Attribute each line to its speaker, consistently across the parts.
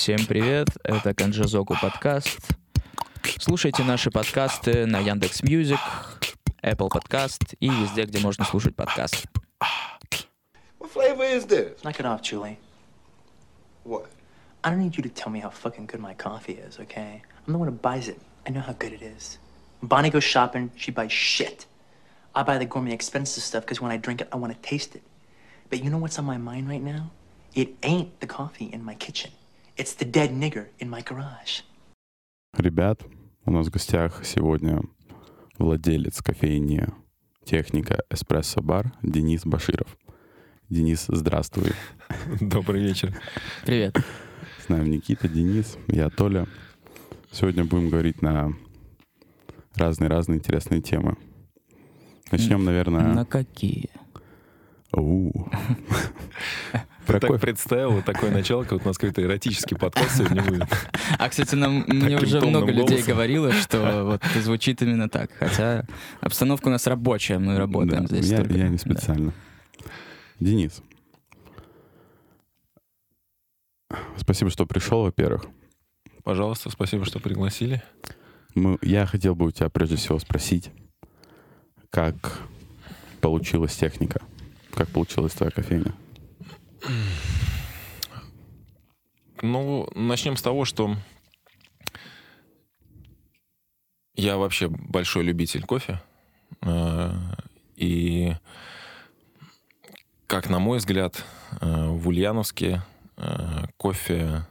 Speaker 1: Всем привет, это Канджазоку подкаст. Слушайте наши подкасты на Яндекс Мьюзик, Apple Podcast и везде, где можно слушать подкасты.
Speaker 2: What flavor is this?
Speaker 3: Knock it off, Julie.
Speaker 2: What?
Speaker 3: I don't need you to tell me how fucking good my coffee is, okay? I'm the one who buys it. I know how good it is. When Bonnie goes shopping, she buys shit. I buy the gourmet expensive stuff because when I drink it, I want to taste it. But you know what's on my mind right now? It ain't the coffee in my kitchen. It's the dead nigger in my garage.
Speaker 4: Ребят, у нас в гостях сегодня владелец кофейни «Техника Эспрессо Бар» Денис Баширов. Денис, здравствуй.
Speaker 5: Добрый вечер.
Speaker 1: Привет.
Speaker 4: С нами Никита, Денис, я Толя. Сегодня будем говорить на разные-разные интересные темы. Начнем, наверное...
Speaker 1: На какие?
Speaker 4: У. Про
Speaker 5: так
Speaker 4: кофе.
Speaker 5: представил такое начало, как вот у нас какой-то эротический подкаст сегодня будет.
Speaker 1: А, кстати, нам, мне уже много людей
Speaker 5: голосом.
Speaker 1: говорило, что вот звучит именно так. Хотя обстановка у нас рабочая, мы работаем
Speaker 4: Да,
Speaker 1: здесь.
Speaker 4: я,
Speaker 1: только.
Speaker 4: я не
Speaker 1: Да.
Speaker 4: специально. Денис, спасибо, что пришел, во-первых.
Speaker 5: Пожалуйста, спасибо, что пригласили.
Speaker 4: Мы, я хотел бы у тебя прежде всего спросить, как получилась техника? Как получилась твоя кофейня?
Speaker 5: Ну, начнем с того, что я вообще большой любитель кофе. Э, И, как на мой взгляд, э, в Ульяновске э, кофе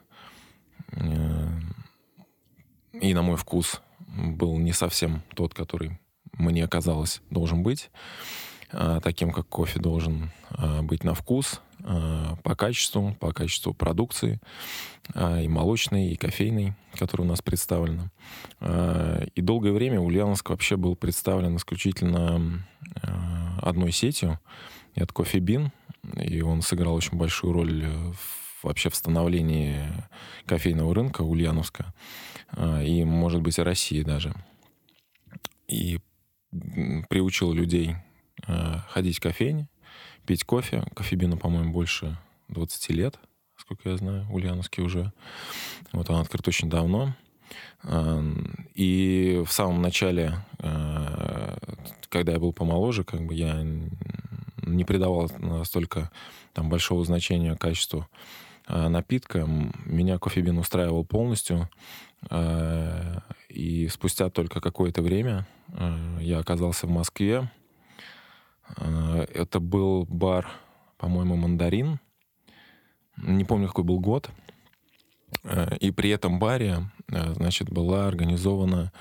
Speaker 5: и на мой вкус был не совсем тот, который мне казалось должен быть. А, Таким, как кофе должен а, быть на вкус, а, по качеству, по качеству продукции, и молочной, и кофейной, которая у нас представлена. И долгое время Ульяновск вообще был представлен исключительно одной сетью. Это Кофе Бин, и он сыграл очень большую роль вообще в становлении кофейного рынка Ульяновска и, может быть, России даже. И приучил людей ходить в кофейни, пить кофе. Кофебину, по-моему, больше 20 лет, сколько я знаю, в Ульяновске уже. Вот он открыт очень давно. И в самом начале, э, когда я был помоложе, как бы я не придавал настолько там, большого значения качеству э, напитка. Меня кофебин устраивал полностью. Э, И спустя только какое-то время э, я оказался в Москве. Э, Это был бар, по-моему, «Мандарин». Не помню, какой был год. Э, И при этом баре, э, значит, была организована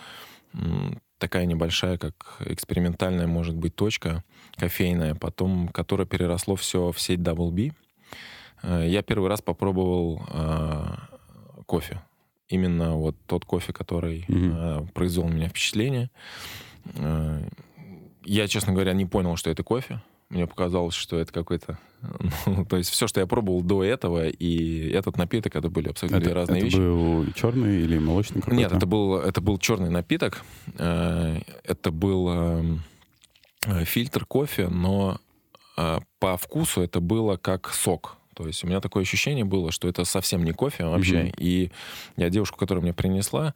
Speaker 5: такая небольшая, как экспериментальная, может быть, точка кофейная, потом, которая переросло все в сеть Double B. Я первый раз попробовал кофе. Именно вот тот кофе, который э, произвел на меня впечатление. Я, честно говоря, не понял, что это кофе. Мне показалось, что это какой-то... Ну, то есть все, что я пробовал до этого, и этот напиток, это были абсолютно две
Speaker 4: это
Speaker 5: разные
Speaker 4: это
Speaker 5: вещи.
Speaker 4: был черный или молочный какой-то?
Speaker 5: Нет, это был, это был черный напиток. Э, Это был э, фильтр кофе, но э, по вкусу это было как сок. То есть у меня такое ощущение было, что это совсем не кофе вообще.
Speaker 4: Мгм.
Speaker 5: И я девушку, которая мне принесла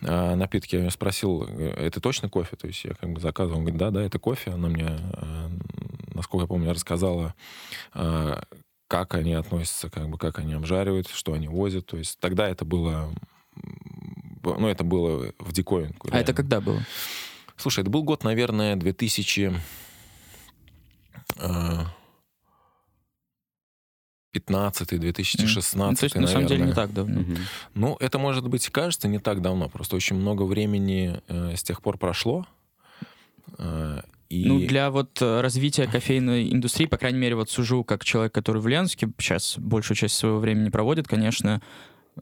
Speaker 5: э, напитки, я ее спросил, э, это точно кофе? То есть я как бы заказывал, он говорит, да, да, это кофе. Она мне, э, насколько я помню, рассказала, э, как они относятся, как бы как они обжаривают, что они возят. То есть тогда это было, ну это было в диковинку.
Speaker 1: А это
Speaker 5: реально.
Speaker 1: когда было?
Speaker 5: Слушай, это был год, наверное, 2000... э, 15 2016
Speaker 1: Ну, То есть, на самом деле, не так давно.
Speaker 4: Мгм.
Speaker 5: Ну, это, может быть, кажется не так давно. Просто очень много времени э, с тех пор прошло. Э, и...
Speaker 1: Ну, для вот э, развития кофейной индустрии, по крайней мере, вот сужу как человек, который в Ульяновске сейчас большую часть своего времени проводит, конечно,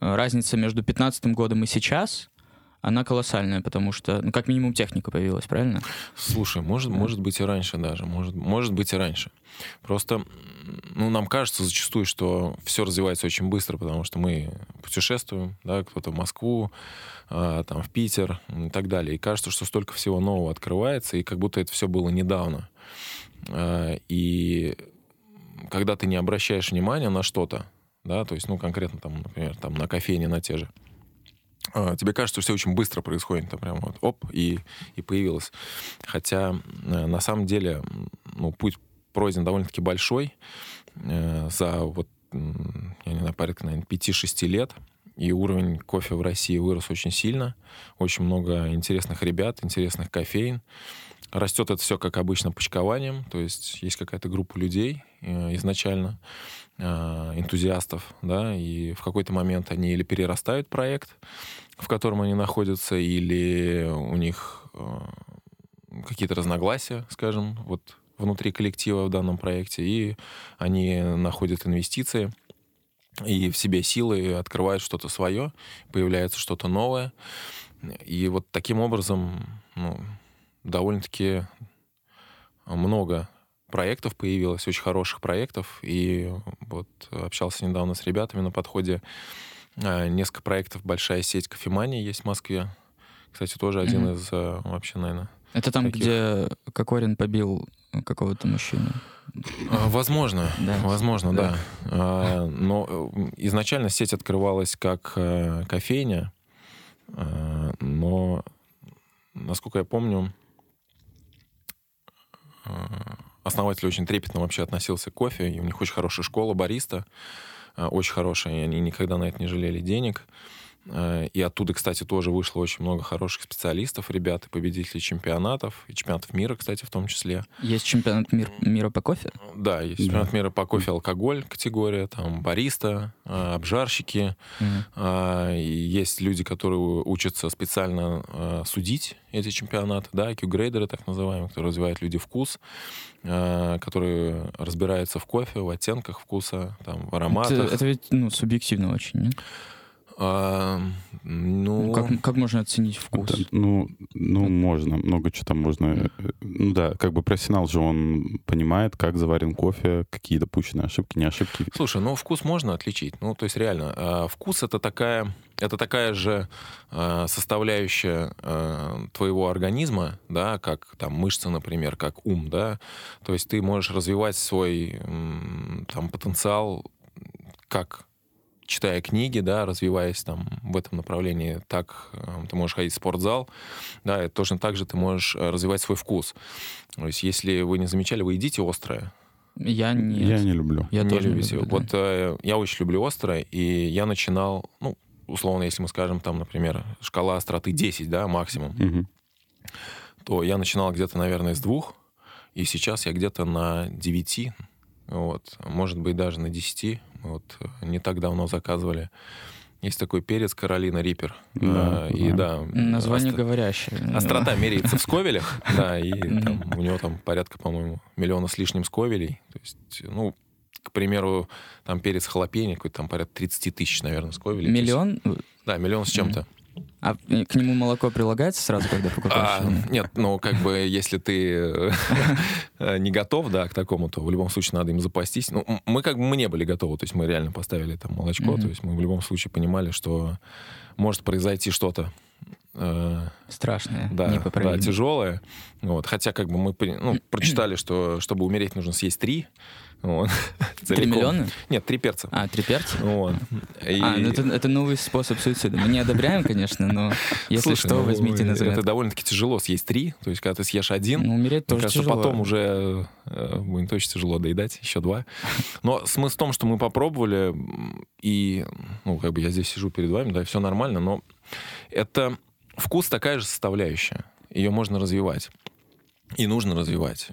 Speaker 1: э, разница между 15 годом и сейчас, она колоссальная, потому что, ну, как минимум, техника появилась, правильно?
Speaker 5: Слушай, может,
Speaker 1: Да.
Speaker 5: может быть и раньше даже, может, может быть и раньше. Просто, ну, нам кажется зачастую, что все развивается очень быстро, потому что мы путешествуем, да, кто-то в Москву, а, там в Питер и так далее. И кажется, что столько всего нового открывается, и как будто это все было недавно. А, И когда ты не обращаешь внимания на что-то, да, то есть, ну, конкретно там, например, там на кофейне, на те же, тебе кажется, что все очень быстро происходит, там прям вот оп, и, и появилось. Хотя э, на самом деле, ну, путь пройден довольно-таки большой. Э, за вот, я не знаю, порядка, наверное, 5-6 лет. И уровень кофе в России вырос очень сильно. Очень много интересных ребят, интересных кофеин. Растет это все, как обычно, почкованием. То есть есть какая-то группа людей э, изначально, э, энтузиастов, да, и в какой-то момент они или перерастают проект, в котором они находятся, или у них э, какие-то разногласия, скажем, вот внутри коллектива в данном проекте, и они находят инвестиции и в себе силы открывают что-то свое, появляется что-то новое. И вот таким образом ну, довольно-таки много проектов появилось, очень хороших проектов. И вот общался недавно с ребятами на подходе. А, несколько проектов, большая сеть кофемании есть в Москве. Кстати, тоже один mm-hmm. из а, вообще, наверное...
Speaker 1: Это там, таких... где Кокорин побил какого-то мужчину?
Speaker 5: А, возможно, да. возможно, да. да. Но э, изначально сеть открывалась как э, кофейня, но, насколько я помню, Э, основатель очень трепетно вообще относился к кофе, и у них очень хорошая школа бариста, э, очень хорошая, и они никогда на это не жалели денег. Э, и оттуда, кстати, тоже вышло очень много хороших специалистов, ребят, и победителей чемпионатов, и чемпионатов мира, кстати, в том числе.
Speaker 1: Есть чемпионат мир, мира по кофе?
Speaker 5: Да, есть да. чемпионат мира по кофе алкоголь категория, там бариста, э, обжарщики. Mm. Есть люди, которые учатся специально судить эти чемпионаты, да, Q-грейдеры так называемые, которые развивают люди вкус, которые разбираются в кофе, в оттенках вкуса, там, в ароматах.
Speaker 1: Это, это ведь ну, субъективно очень, нет?
Speaker 5: А, ну...
Speaker 1: как, как можно оценить вкус? Да,
Speaker 4: ну, ну, можно, много чего там можно. Ну да, как бы профессионал же, он понимает, как заварен кофе, какие допущены ошибки, не ошибки.
Speaker 5: Слушай, ну вкус можно отличить. Ну, то есть реально, а, вкус это такая, это такая же а, составляющая твоего организма, да, как там мышцы, например, как ум, да. То есть ты можешь развивать свой там потенциал как читая книги, да, развиваясь там в этом направлении, так э, ты можешь ходить в спортзал, да, и точно так же ты можешь э, развивать свой вкус. То есть, если вы не замечали, вы едите острое.
Speaker 1: Я не.
Speaker 4: Я не люблю.
Speaker 5: Я не тоже. Люблю, вот да. э, я очень люблю острое, и я начинал, ну, условно, если мы скажем, там, например, шкала остроты 10, да, максимум, угу. то я начинал где-то, наверное, с двух, и сейчас я где-то на 9, вот, может быть, даже на 10, вот не так давно заказывали. Есть такой перец Каролина Риппер. Да, а, и да.
Speaker 1: Название остро... говорящее.
Speaker 5: Острота меряется в сковелях, да, и там, у него там порядка, по-моему, миллиона с лишним сковелей. То есть, ну, к примеру, там перец халапеньо, какой-то там порядка 30 тысяч, наверное, сковелей.
Speaker 1: Миллион?
Speaker 5: да, миллион с чем-то.
Speaker 1: А к нему молоко прилагается сразу, когда покупаешь? А,
Speaker 5: нет, ну как бы если ты э, не готов, да, к такому, то в любом случае надо им запастись. Ну, мы как бы мы не были готовы, то есть мы реально поставили там молочко, то есть мы в любом случае понимали, что может произойти что-то
Speaker 1: э, страшное,
Speaker 5: да, да, тяжелое. Вот, хотя как бы мы ну, прочитали, что чтобы умереть нужно съесть три. Вот.
Speaker 1: Три миллиона?
Speaker 5: Нет, три перца.
Speaker 1: А, три перца?
Speaker 5: Вот.
Speaker 1: И... А, ну это, это новый способ суицида. Мы не одобряем, конечно, но если Слушай, что, ну, возьмите на заметку.
Speaker 5: Это довольно-таки тяжело съесть три. То есть, когда ты съешь один,
Speaker 1: ну, умереть тоже кажется, тяжело.
Speaker 5: потом уже э, будет очень тяжело доедать еще два. Но смысл в том, что мы попробовали, и, ну, как бы я здесь сижу перед вами, да, все нормально, но это вкус такая же составляющая. Ее можно развивать. И нужно развивать.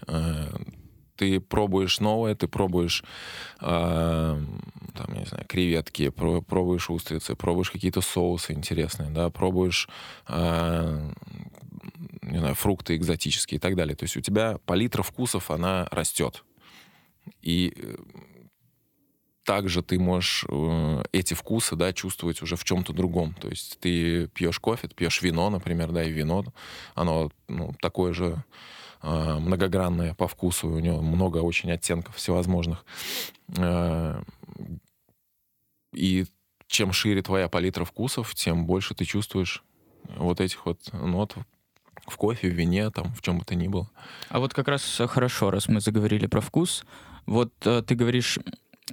Speaker 5: Ты пробуешь новое, ты пробуешь, э, там, не знаю, креветки, пробуешь устрицы, пробуешь какие-то соусы интересные, да, пробуешь, э, не знаю, фрукты экзотические и так далее. То есть у тебя палитра вкусов, она растет. И э, также ты можешь э, эти вкусы, да, чувствовать уже в чем-то другом. То есть ты пьешь кофе, ты пьешь вино, например, да, и вино, оно ну, такое же многогранное по вкусу, у него много очень оттенков всевозможных. Э, и чем шире твоя палитра вкусов, тем больше ты чувствуешь вот этих вот нот в кофе, в вине, там, в чем бы то ни было.
Speaker 1: А вот как раз хорошо, раз мы заговорили про вкус. Вот э, ты говоришь,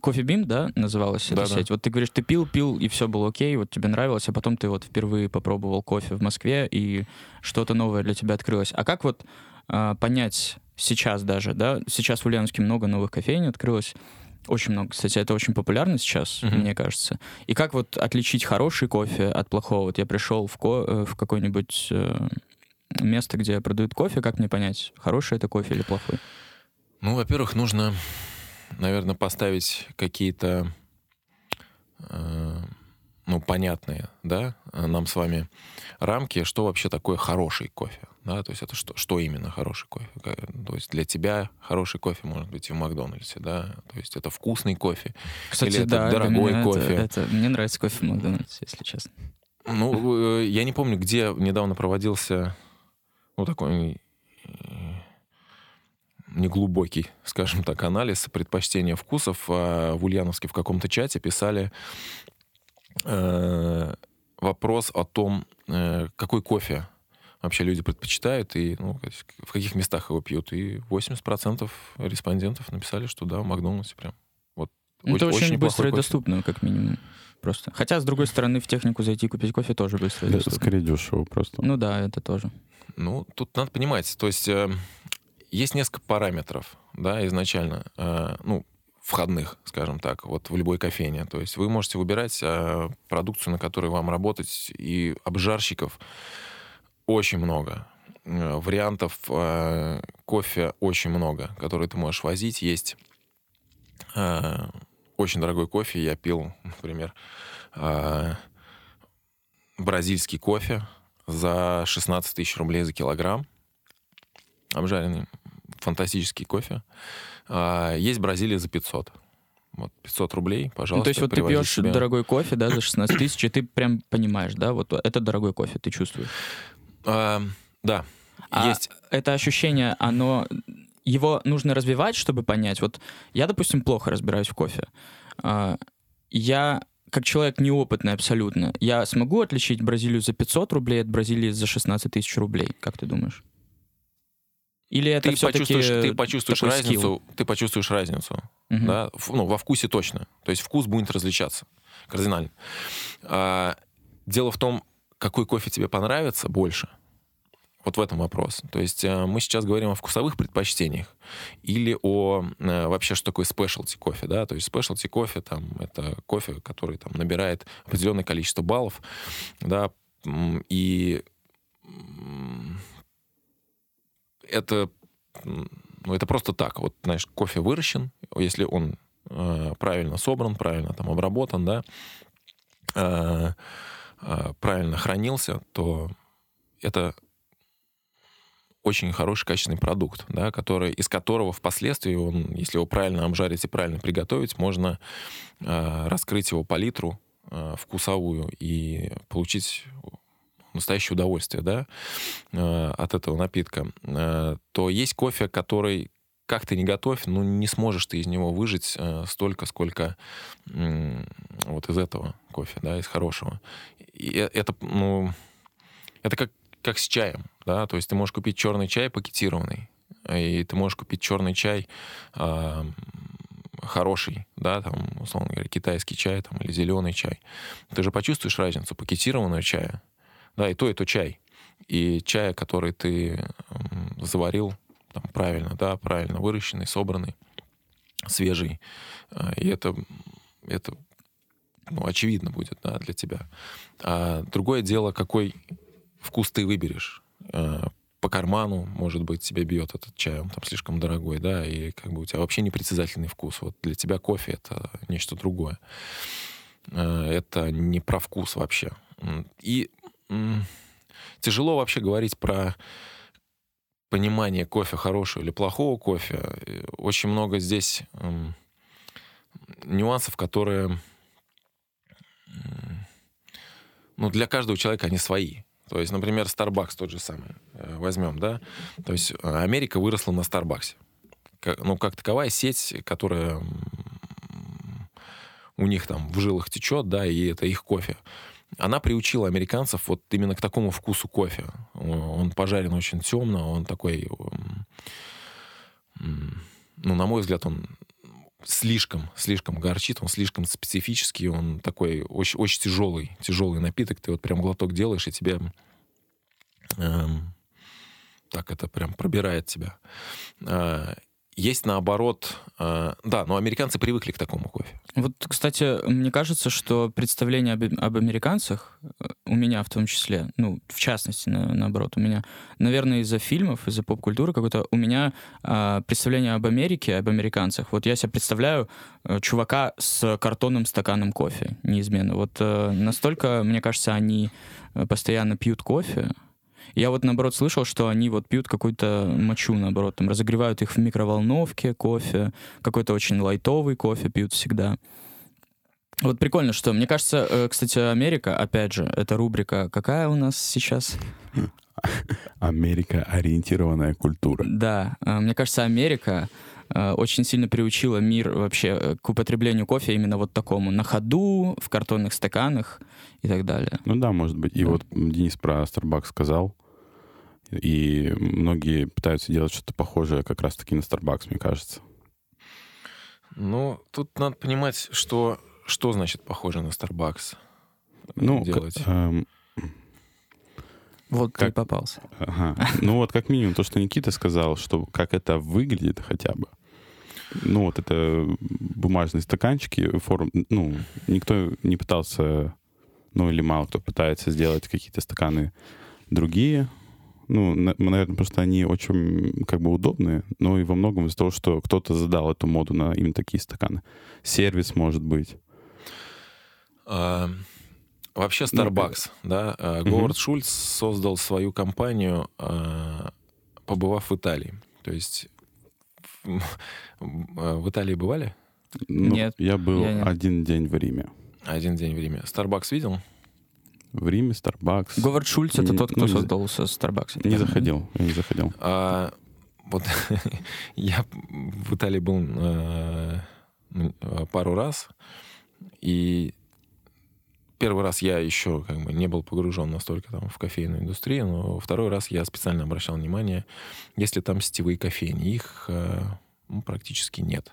Speaker 1: Кофе Бим, да, называлась эта
Speaker 5: Да-да.
Speaker 1: сеть? Вот ты говоришь, ты пил, пил, и все было окей, вот тебе нравилось, а потом ты вот впервые попробовал кофе в Москве, и что-то новое для тебя открылось. А как вот понять сейчас даже, да, сейчас в Ульяновске много новых кофейн открылось, очень много, кстати, это очень популярно сейчас,
Speaker 5: Мгм.
Speaker 1: мне кажется. И как вот отличить хороший кофе от плохого? Вот я пришел в, ко- э, в какое-нибудь э, место, где продают кофе, как мне понять, хороший это кофе или плохой?
Speaker 5: Ну, во-первых, нужно, наверное, поставить какие-то, э, ну, понятные, да, э, нам с вами рамки, что вообще такое хороший кофе, да, то есть это что, что именно хороший кофе. То есть для тебя хороший кофе может быть и в Макдональдсе, да, то есть это вкусный кофе.
Speaker 1: Кстати,
Speaker 5: Или это
Speaker 1: да,
Speaker 5: дорогой
Speaker 1: это-
Speaker 5: кофе.
Speaker 1: это- мне нравится кофе в Макдональдсе, если честно.
Speaker 5: Ну, э, я не помню, где недавно проводился, ну, такой э, неглубокий, скажем так, анализ предпочтения вкусов. А в Ульяновске в каком-то чате писали э, вопрос о том, э, какой кофе вообще люди предпочитают и ну, в каких местах его пьют. И 80% респондентов написали, что да, в Макдональдсе прям. Вот,
Speaker 1: Ну, это
Speaker 5: очень-
Speaker 1: очень, быстро и
Speaker 5: кофе.
Speaker 1: доступно, как минимум. Просто. Хотя, с другой стороны, в технику зайти и купить кофе тоже быстро доступно.
Speaker 4: скорее дешево просто.
Speaker 1: Ну да, это тоже.
Speaker 5: Ну, тут надо понимать, то есть э, есть несколько параметров, да, изначально, э, ну, входных, скажем так, вот в любой кофейне. То есть вы можете выбирать э, продукцию, на которой вам работать, и обжарщиков очень много. Э, Вариантов э, кофе очень много, которые ты можешь возить. Есть очень дорогой кофе. Я пил, например, бразильский кофе за 16 тысяч рублей за килограмм. Обжаренный. Фантастический кофе. А, есть Бразилия за 500. Вот 500 рублей, пожалуйста.
Speaker 1: ну, то есть вот ты пьешь
Speaker 5: себе.
Speaker 1: дорогой кофе, да, за 16 тысяч, и ты прям понимаешь, да, вот это дорогой кофе, ты чувствуешь.
Speaker 5: А, да,
Speaker 1: А
Speaker 5: есть.
Speaker 1: это ощущение, оно... Его нужно развивать, чтобы понять. Вот я, допустим, плохо разбираюсь в кофе. А, Я, как человек неопытный абсолютно, я смогу отличить Бразилию за 500 рублей от Бразилии за 16 тысяч рублей, как ты думаешь? Или это
Speaker 5: Ты почувствуешь, ты почувствуешь разницу,
Speaker 1: скилл?
Speaker 5: ты почувствуешь разницу,
Speaker 1: Мгм.
Speaker 5: да, ну, во вкусе точно. То есть вкус будет различаться кардинально. А, дело в том, какой кофе тебе понравится больше. Вот в этом вопрос. То есть э, мы сейчас говорим о вкусовых предпочтениях или о э, вообще, что такое спешлти кофе, да, то есть спешлти кофе, там, это кофе, который там набирает определенное количество баллов, да, и это, ну, это просто так. Вот, знаешь, кофе выращен, если он э, правильно собран, правильно там обработан, да, э, э, правильно хранился, то это очень хороший качественный продукт, да, который, из которого впоследствии, он, если его правильно обжарить и правильно приготовить, можно э, раскрыть его палитру э, вкусовую и получить настоящее удовольствие да, э, от этого напитка, э, то есть кофе, который как ты не готовь, ну, не сможешь ты из него выжить э, столько, сколько м, вот из этого кофе, да, из хорошего. И э- это, ну, это как, как с чаем, да, то есть ты можешь купить черный чай пакетированный, и ты можешь купить черный чай а, хороший, да, там, условно говоря, китайский чай там, или зеленый чай. Ты же почувствуешь разницу пакетированного чая, да, и то, и то чай. И чая, который ты заварил там, правильно, да, правильно выращенный, собранный, свежий. А, И это, это ну, очевидно будет да, для тебя. А другое дело, какой вкус ты выберешь. А, По карману, может быть, тебе бьет этот чай, он там слишком дорогой, да, и как бы у тебя вообще непритязательный вкус. Вот для тебя кофе — это нечто другое. А, Это не про вкус вообще. И тяжело вообще говорить про понимание кофе хорошего или плохого кофе. Очень много здесь м, нюансов, которые ну, для каждого человека они свои. То есть, например, Starbucks тот же самый э, возьмем, да. То есть э, Америка выросла на Starbucks. Ну, как таковая сеть, которая у них там в жилах течет, да, и это их кофе. Она приучила американцев вот именно к такому вкусу кофе. Он пожарен очень темно, он такой, ну, на мой взгляд, он слишком, слишком горчит, он слишком специфический, он такой очень, очень тяжелый, тяжелый напиток. Ты вот прям глоток делаешь, и тебе эм, так это прям пробирает тебя. Э, есть наоборот, э, да, но американцы привыкли к такому кофе.
Speaker 1: Вот, кстати, мне кажется, что представление об, об американцах, э, у меня в том числе, ну, в частности, на, наоборот, у меня, наверное, из-за фильмов, из-за поп-культуры какой-то, у меня э, представление об Америке, об американцах. Вот я себе представляю э, чувака с картонным стаканом кофе, неизменно. Вот э, настолько, мне кажется, они э, постоянно пьют кофе, я вот, наоборот, слышал, что они вот пьют какую-то мочу, наоборот, там разогревают их в микроволновке, кофе, какой-то очень лайтовый кофе пьют всегда. Вот прикольно, что, мне кажется, э, кстати, Америка, опять же, это рубрика какая у нас сейчас?
Speaker 4: Америка-ориентированная культура.
Speaker 1: Да, э, мне кажется, Америка э, очень сильно приучила мир вообще к употреблению кофе именно вот такому, на ходу, в картонных стаканах и так далее.
Speaker 4: Ну да, может быть. И
Speaker 1: Да.
Speaker 4: вот Денис про Starbucks сказал, и многие пытаются делать что-то похожее как раз-таки на Starbucks, мне кажется.
Speaker 5: Ну, тут надо понимать, что, что значит похоже на Starbucks
Speaker 4: Ну, к-
Speaker 5: делать.
Speaker 4: эм,
Speaker 1: Вот ты
Speaker 4: Как-
Speaker 1: и попался.
Speaker 4: ага. Ну вот как минимум то, что Никита сказал, что как это выглядит хотя бы. Ну вот это бумажные стаканчики, форм, ну никто не пытался, ну или мало кто пытается сделать какие-то стаканы другие. Ну, на- наверное, просто они очень как бы удобные, но и во многом из-за того, что кто-то задал эту моду на именно такие стаканы. Сервис может быть.
Speaker 5: А, вообще
Speaker 4: Ну,
Speaker 5: Starbucks, да, а,
Speaker 4: Мгм.
Speaker 5: Говард Шульц создал свою компанию, а, побывав в Италии. То есть в, а, в Италии бывали?
Speaker 4: Ну,
Speaker 1: Нет,
Speaker 4: я был
Speaker 1: я нет.
Speaker 4: один день вРиме.
Speaker 5: Один день в Риме. Starbucks видел?
Speaker 4: В Риме Starbucks.
Speaker 1: Говард Шульц — это тот, кто
Speaker 4: ну,
Speaker 1: создал со Starbucks.
Speaker 4: Не заходил, не заходил.
Speaker 5: А, вот я в Италии был э, э, пару раз, и первый раз я еще как бы не был погружен настолько там в кофейную индустрию, но второй раз я специально обращал внимание, есть ли там сетевые кофейни. Их э, ну, практически нет.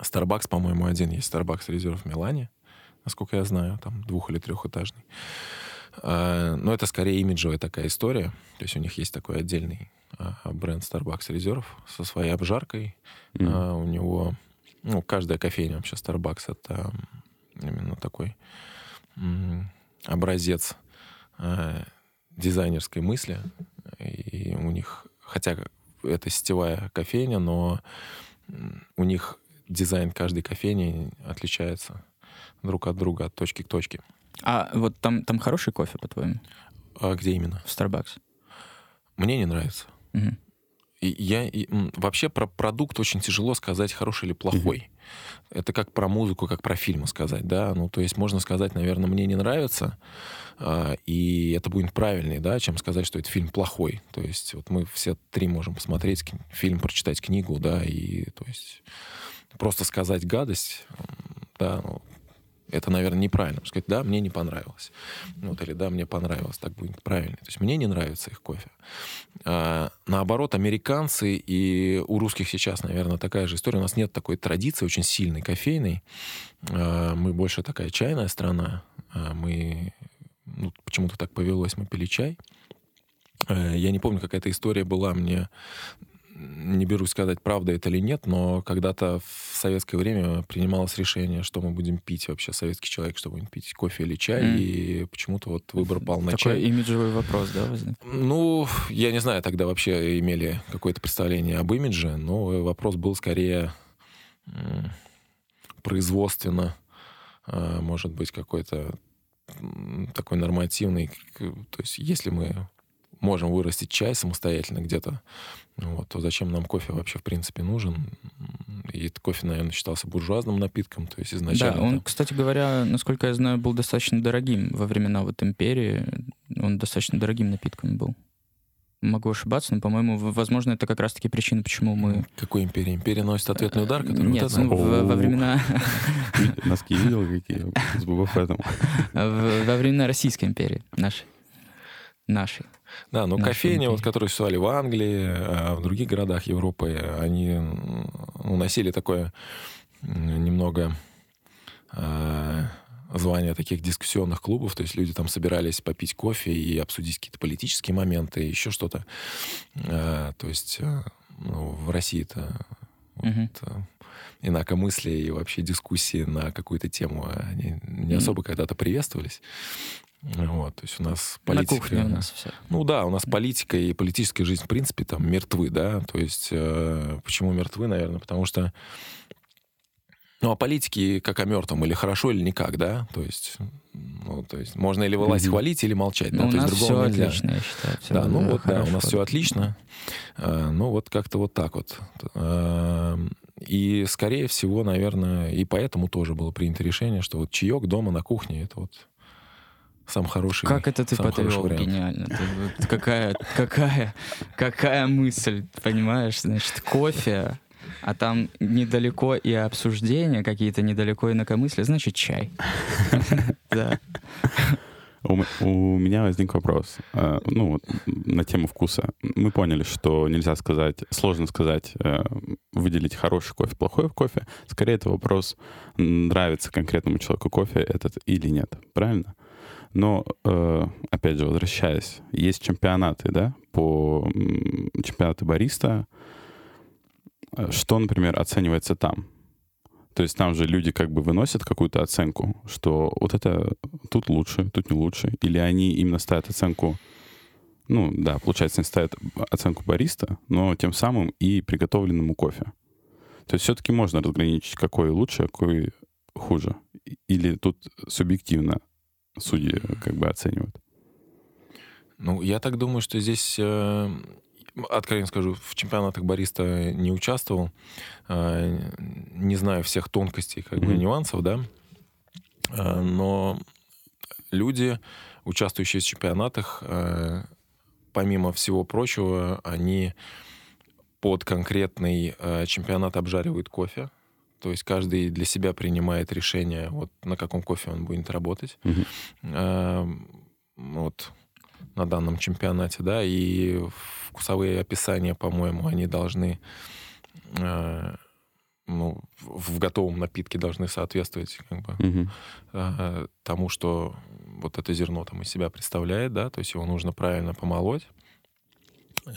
Speaker 5: Starbucks, по-моему, один есть. Starbucks Reserve в Милане, насколько я знаю, там двух- или трехэтажный. А, Но это скорее имиджевая такая история. То есть у них есть такой отдельный а, бренд Starbucks Reserve со своей обжаркой. А, У него, ну, каждая кофейня вообще Starbucks это именно такой образец дизайнерской мысли. И у них, хотя это сетевая кофейня, но у них дизайн каждой кофейни отличается друг от друга, от точки к точке.
Speaker 1: А вот там, там хороший кофе, по-твоему,
Speaker 5: А где именно?
Speaker 1: в Starbucks?
Speaker 5: Мне не нравится.
Speaker 1: Мгм.
Speaker 5: И я и, вообще про продукт очень тяжело сказать хороший или плохой. Это как про музыку, как про фильмы сказать, да. Ну то есть можно сказать, наверное, мне не нравится, а, и это будет правильнее, да, чем сказать, что это фильм плохой. То есть вот мы все три можем посмотреть фильм, прочитать книгу, да, и то есть просто сказать гадость, да, ну, это, наверное, неправильно. Сказать, да, мне не понравилось. Вот, или да, мне понравилось. Так будет правильно. То есть мне не нравится их кофе. А, наоборот, американцы и у русских сейчас, наверное, такая же история. У нас нет такой традиции очень сильной кофейной. А, мы больше такая чайная страна. А, мы ну, почему-то так повелось, мы пили чай. Э, Я не помню, какая-то история была, мне не берусь сказать, правда это или нет, но когда-то в советское время принималось решение, что мы будем пить вообще, советский человек, что будем пить, кофе или чай,
Speaker 1: Мгм.
Speaker 5: и почему-то вот выбор пал на
Speaker 1: Такой
Speaker 5: чай.
Speaker 1: имиджевый вопрос, да, возник?
Speaker 5: Ну, я не знаю, тогда вообще имели какое-то представление об имидже, но вопрос был скорее производственно, а, может быть, какой-то такой нормативный. То есть, если мы можем вырастить чай самостоятельно где-то, вот, то зачем нам кофе вообще в принципе нужен? И этот кофе, наверное, считался буржуазным напитком, то есть изначально...
Speaker 1: Да, он,
Speaker 5: там-
Speaker 1: кстати говоря, насколько я знаю, был достаточно дорогим во времена вот империи. Он достаточно дорогим напитком был. Могу ошибаться, но, по-моему, возможно, это как раз-таки причина, почему мы...
Speaker 5: Какой империя? Империя носит ответный удар, который... вот
Speaker 1: Нет,
Speaker 5: это?
Speaker 1: ну, во времена
Speaker 4: Носки видел какие с Боба Феттом?
Speaker 1: во времена Российской империи нашей. Нашей.
Speaker 5: Да, но кофейни, вот, которые существовали в Англии, а в других городах Европы, они м, ну, носили такое немного э, звания таких дискуссионных клубов, то есть люди там собирались попить кофе и обсудить какие-то политические моменты, еще что-то. Э, то есть э, ну, в России это
Speaker 1: Мгм.
Speaker 5: Вот, э, инакомыслие и вообще дискуссии на какую-то тему, они не особо когда-то приветствовались. Вот, то есть у нас политика...
Speaker 1: На кухне у нас все.
Speaker 5: Ну да, у нас политика и политическая жизнь, в принципе, там мертвы, да. То есть э, почему мертвы, наверное, потому что ну, а политики как о мертвом, или хорошо, или никак, да? То есть, ну, то есть можно или власть
Speaker 4: Мгм.
Speaker 5: хвалить, или молчать.
Speaker 1: Ну,
Speaker 5: да?
Speaker 1: у
Speaker 5: то есть
Speaker 1: нас
Speaker 5: другого
Speaker 1: все
Speaker 5: нельзя.
Speaker 1: отлично, я считаю. Всё
Speaker 5: Да, ну вот, да, у нас все отлично. Э, Ну вот как-то вот так вот. Э, И, скорее всего, наверное, и поэтому тоже было принято решение, что вот чаек дома на кухне, это вот сам хороший
Speaker 1: Как это ты подвел? Гениально. Ты вот какая, какая, какая мысль, понимаешь? Значит, кофе, а там недалеко и обсуждения какие-то, недалеко инакомыслия, значит, чай. Да.
Speaker 4: У, меня возник вопрос. Э, ну, вот, на тему вкуса. Мы поняли, что нельзя сказать, сложно сказать, э, выделить хороший кофе, плохой кофе. Скорее, это вопрос, нравится конкретному человеку кофе этот или нет. Правильно? Но, э, опять же, возвращаясь, есть чемпионаты, да, по м, чемпионаты бариста. Э, Что, например, оценивается там? То есть там же люди как бы выносят какую-то оценку, что вот это тут лучше, тут не лучше. Или они именно ставят оценку, ну да, получается, они ставят оценку бариста, но тем самым и приготовленному кофе. То есть все-таки можно разграничить, какой лучше, а какой хуже. Или тут субъективно судьи как бы оценивают.
Speaker 5: Ну, я так думаю, что здесь, э, откровенно скажу, в чемпионатах бариста не участвовал, э, не знаю всех тонкостей, как бы нюансов, да, Э, но люди, участвующие в чемпионатах, э, помимо всего прочего, они под конкретный чемпионат обжаривают кофе. То есть каждый для себя принимает решение, вот на каком кофе он будет работать. Э, вот на данном чемпионате, да, и вкусовые описания, по-моему, они должны э, ну, в готовом напитке должны соответствовать как бы, э, тому, что вот это зерно там из себя представляет, да, то есть его нужно правильно помолоть.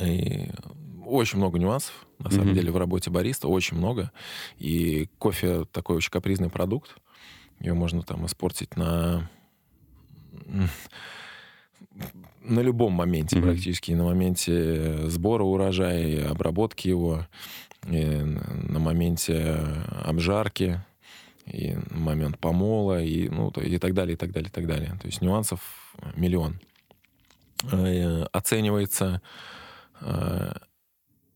Speaker 5: И очень много нюансов, на самом
Speaker 4: Мгм.
Speaker 5: деле, в работе бариста, очень много. И кофе такой очень капризный продукт. Ее можно там испортить на на любом моменте
Speaker 4: Мгм.
Speaker 5: практически. На моменте сбора урожая, и обработки его, и на моменте обжарки, и на момент помола, и, ну, и так далее, и так далее, и так далее. То есть нюансов миллион. Э, Оценивается э,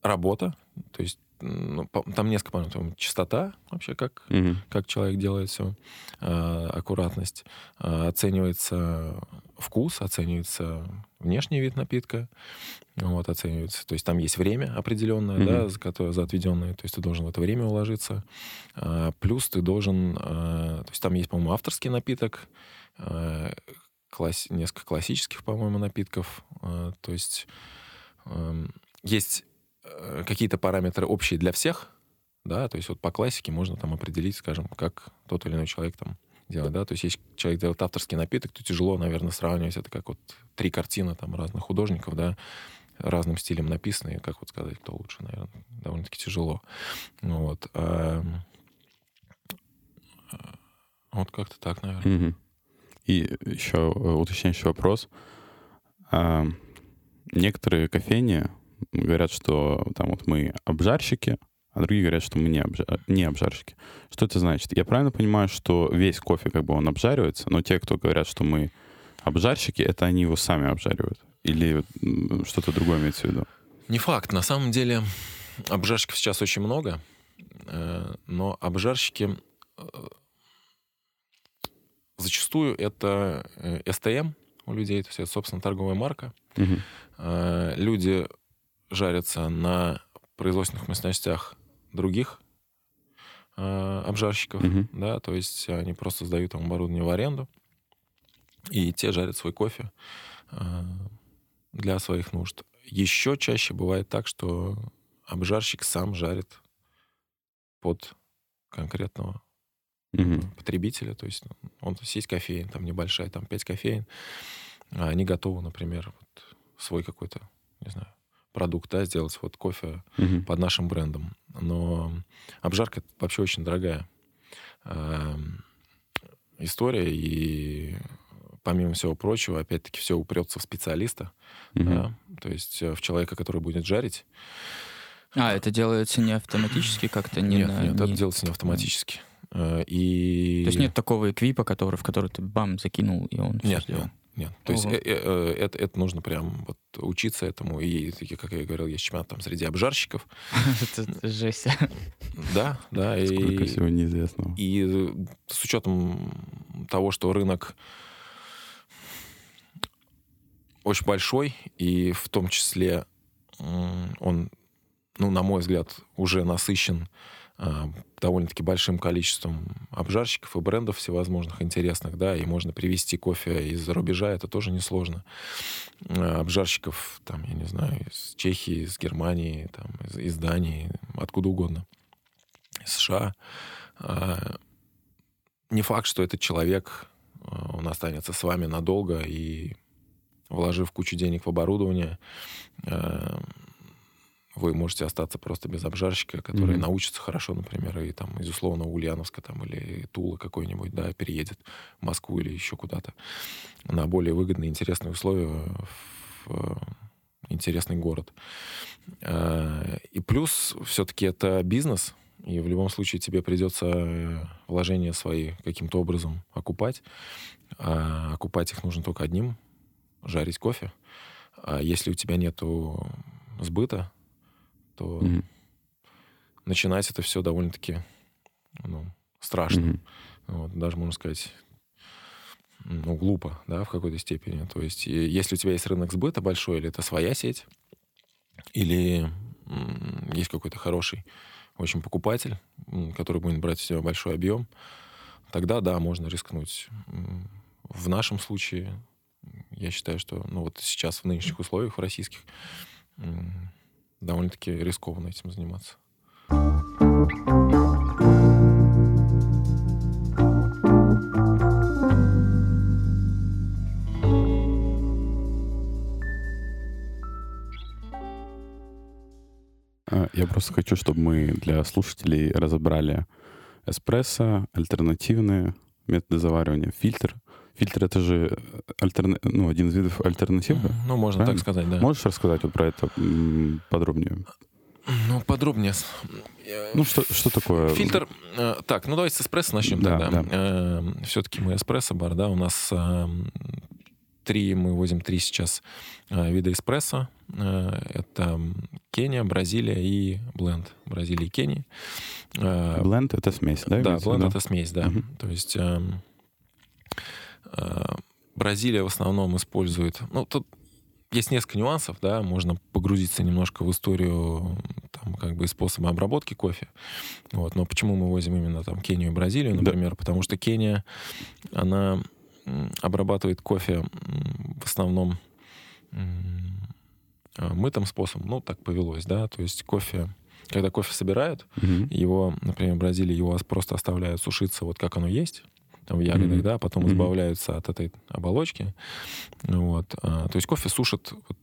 Speaker 5: работа, то есть ну, там несколько моментов. Чистота вообще, как,
Speaker 4: Мгм.
Speaker 5: как человек делает все, аккуратность. Э, Оценивается вкус, оценивается внешний вид напитка, вот, оценивается. То есть там есть время определенное, да,
Speaker 4: Мгм.
Speaker 5: за которое, за отведенное, то есть ты должен в это время уложиться. А, Плюс ты должен, э, то есть там есть, по-моему, авторский напиток, э, класс- несколько классических, по-моему, напитков. Э, То есть эм, есть какие-то параметры общие для всех, да, то есть вот по классике можно там определить, скажем, как тот или иной человек там делает, да, то есть если человек делает авторский напиток, то тяжело, наверное, сравнивать это как вот три картины там разных художников, да, разным стилем написаны, и как вот сказать, кто лучше, наверное, довольно-таки тяжело. Ну Вот. а, э, Вот как-то так, наверное.
Speaker 4: Мгм. И еще э, уточняющий вопрос. А, некоторые кофейни говорят, что там вот мы обжарщики, а другие говорят, что мы не, обжа- не обжарщики. Что это значит? Я правильно понимаю, что весь кофе как бы он обжаривается, но те, кто говорят, что мы обжарщики, это они его сами обжаривают? Или что-то другое имеется в виду?
Speaker 5: Не факт. На самом деле обжарщиков сейчас очень много, э, но обжарщики э, зачастую это э, СТМ у людей, то есть это, собственно, торговая марка. Э, Люди жарятся на производственных мощностях других э, обжарщиков,
Speaker 4: Мгм.
Speaker 5: да, то есть они просто сдают там оборудование в аренду, и те жарят свой кофе э, для своих нужд. Еще чаще бывает так, что обжарщик сам жарит под конкретного
Speaker 4: Мгм.
Speaker 5: потребителя. То есть он то есть есть кофеин, там небольшая, там 5 кофеин, а они готовы, например, вот свой какой-то, не знаю, продукт, да, сделать вот кофе
Speaker 4: Мгм.
Speaker 5: под нашим брендом. Но обжарка это вообще очень дорогая эм, история, и помимо всего прочего, опять-таки, все упрется в специалиста,
Speaker 4: Мгм.
Speaker 5: да, то есть э, в человека, который будет жарить.
Speaker 1: А, это делается не автоматически как-то? Не
Speaker 5: нет,
Speaker 1: на-
Speaker 5: нет,
Speaker 1: не-
Speaker 5: это делается не автоматически. Э, И...
Speaker 1: То есть нет такого эквипа, который, в который ты бам, закинул, и он
Speaker 5: Нет,
Speaker 1: сделал?
Speaker 5: нет, нет. То есть э, э, э, это, это нужно прям вот учиться этому. И, таки, как я говорил, есть чемпионат там среди обжарщиков.
Speaker 1: Это жесть.
Speaker 5: Да, да.
Speaker 4: Сколько всего неизвестного.
Speaker 5: и э, с учетом того, что рынок очень большой, и в том числе он, ну, на мой взгляд, уже насыщен довольно-таки большим количеством обжарщиков и брендов всевозможных интересных, да, и можно привезти кофе из-за рубежа, это тоже несложно. А, Обжарщиков, там, я не знаю, из Чехии, из Германии, там, из, из Дании, откуда угодно, из США. А, Не факт, что этот человек, а, он останется с вами надолго, и вложив кучу денег в оборудование, а, вы можете остаться просто без обжарщика, который
Speaker 4: Мгм.
Speaker 5: научится хорошо, например, и там из условного Ульяновска там, или Тула какой-нибудь, да, переедет в Москву или еще куда-то на более выгодные, интересные условия в э, интересный город. Э, И плюс все-таки это бизнес, и в любом случае тебе придется э, вложения свои каким-то образом окупать. А окупать их нужно только одним — жарить кофе. А если у тебя нету сбыта, то
Speaker 4: Мгм.
Speaker 5: начинать это все довольно-таки ну, страшно.
Speaker 4: Мгм.
Speaker 5: Вот, даже, можно сказать, ну, глупо, да, в какой-то степени. То есть, если у тебя есть рынок сбыта большой, или это своя сеть, или есть какой-то хороший очень покупатель, который будет брать у тебя большой объем, тогда, да, можно рискнуть. В нашем случае, я считаю, что, ну, вот сейчас в нынешних условиях, в российских, довольно-таки рискованно этим заниматься.
Speaker 4: А, Я просто хочу, чтобы мы для слушателей разобрали эспрессо, альтернативные методы заваривания, фильтр. Фильтр — это же альтерна... ну, один из видов альтернативы.
Speaker 5: Ну, можно
Speaker 4: Правильно?
Speaker 5: так сказать, да.
Speaker 4: Можешь рассказать вот про это подробнее?
Speaker 5: Ну, подробнее. э,
Speaker 4: Ну, что, что такое?
Speaker 5: Фильтр. э, Так, ну давайте с эспрессо начнем
Speaker 4: Да,
Speaker 5: тогда. Все-таки мы эспрессо-бар, да, у нас эм, три, мы возим три сейчас э, вида эспрессо. Э, Это Кения, Бразилия и бленд. Бразилия и Кения. Э,
Speaker 4: Бленд — это смесь, да?
Speaker 5: да, бленд это смесь, да.
Speaker 4: Мгм.
Speaker 5: То есть эм, э, Бразилия в основном использует... Ну, тут есть несколько нюансов, да, можно погрузиться немножко в историю там, как бы способа обработки кофе. Вот. Но почему мы возим именно там Кению и Бразилию,
Speaker 4: Да.
Speaker 5: например? Потому что Кения, она обрабатывает кофе в основном э, мытым способом. Ну, так повелось, да. То есть кофе, когда кофе собирают,
Speaker 4: Мгм.
Speaker 5: его, например, в Бразилии его ос- просто оставляют сушиться вот как оно есть, там в ягодах,
Speaker 4: Мгм.
Speaker 5: да, потом
Speaker 4: Мгм.
Speaker 5: избавляются от этой оболочки. Вот. А, то есть кофе сушат вот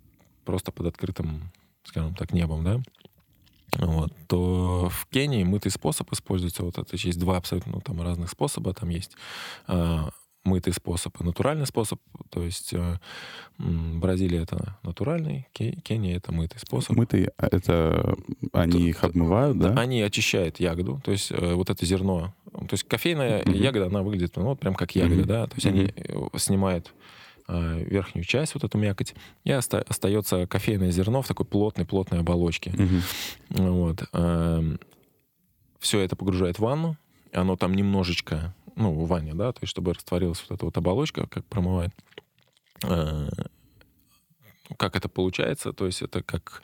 Speaker 5: просто под открытым, скажем так, небом, да. Вот. То в Кении мытый способ используется. Вот это есть два абсолютно ну, там разных способа. Там есть а, мытый способ и натуральный способ. То есть э, Бразилия это натуральный, Ке- Кения это мытый способ.
Speaker 4: Мытый — это они их обмывают, да?
Speaker 5: Они очищают ягоду, то есть э, вот это зерно. То есть кофейная
Speaker 4: Мгм.
Speaker 5: ягода, она выглядит ну, вот прям как ягода,
Speaker 4: Мгм.
Speaker 5: да. То есть они э, снимают верхнюю часть, вот эту мякоть, и оста- остается кофейное зерно в такой плотной-плотной оболочке.
Speaker 4: Мгм.
Speaker 5: Вот. Все это погружает в ванну, оно там немножечко, ну, в ванне, да, то есть чтобы растворилась вот эта вот оболочка, как промывает. Э, Как это получается? То есть это как,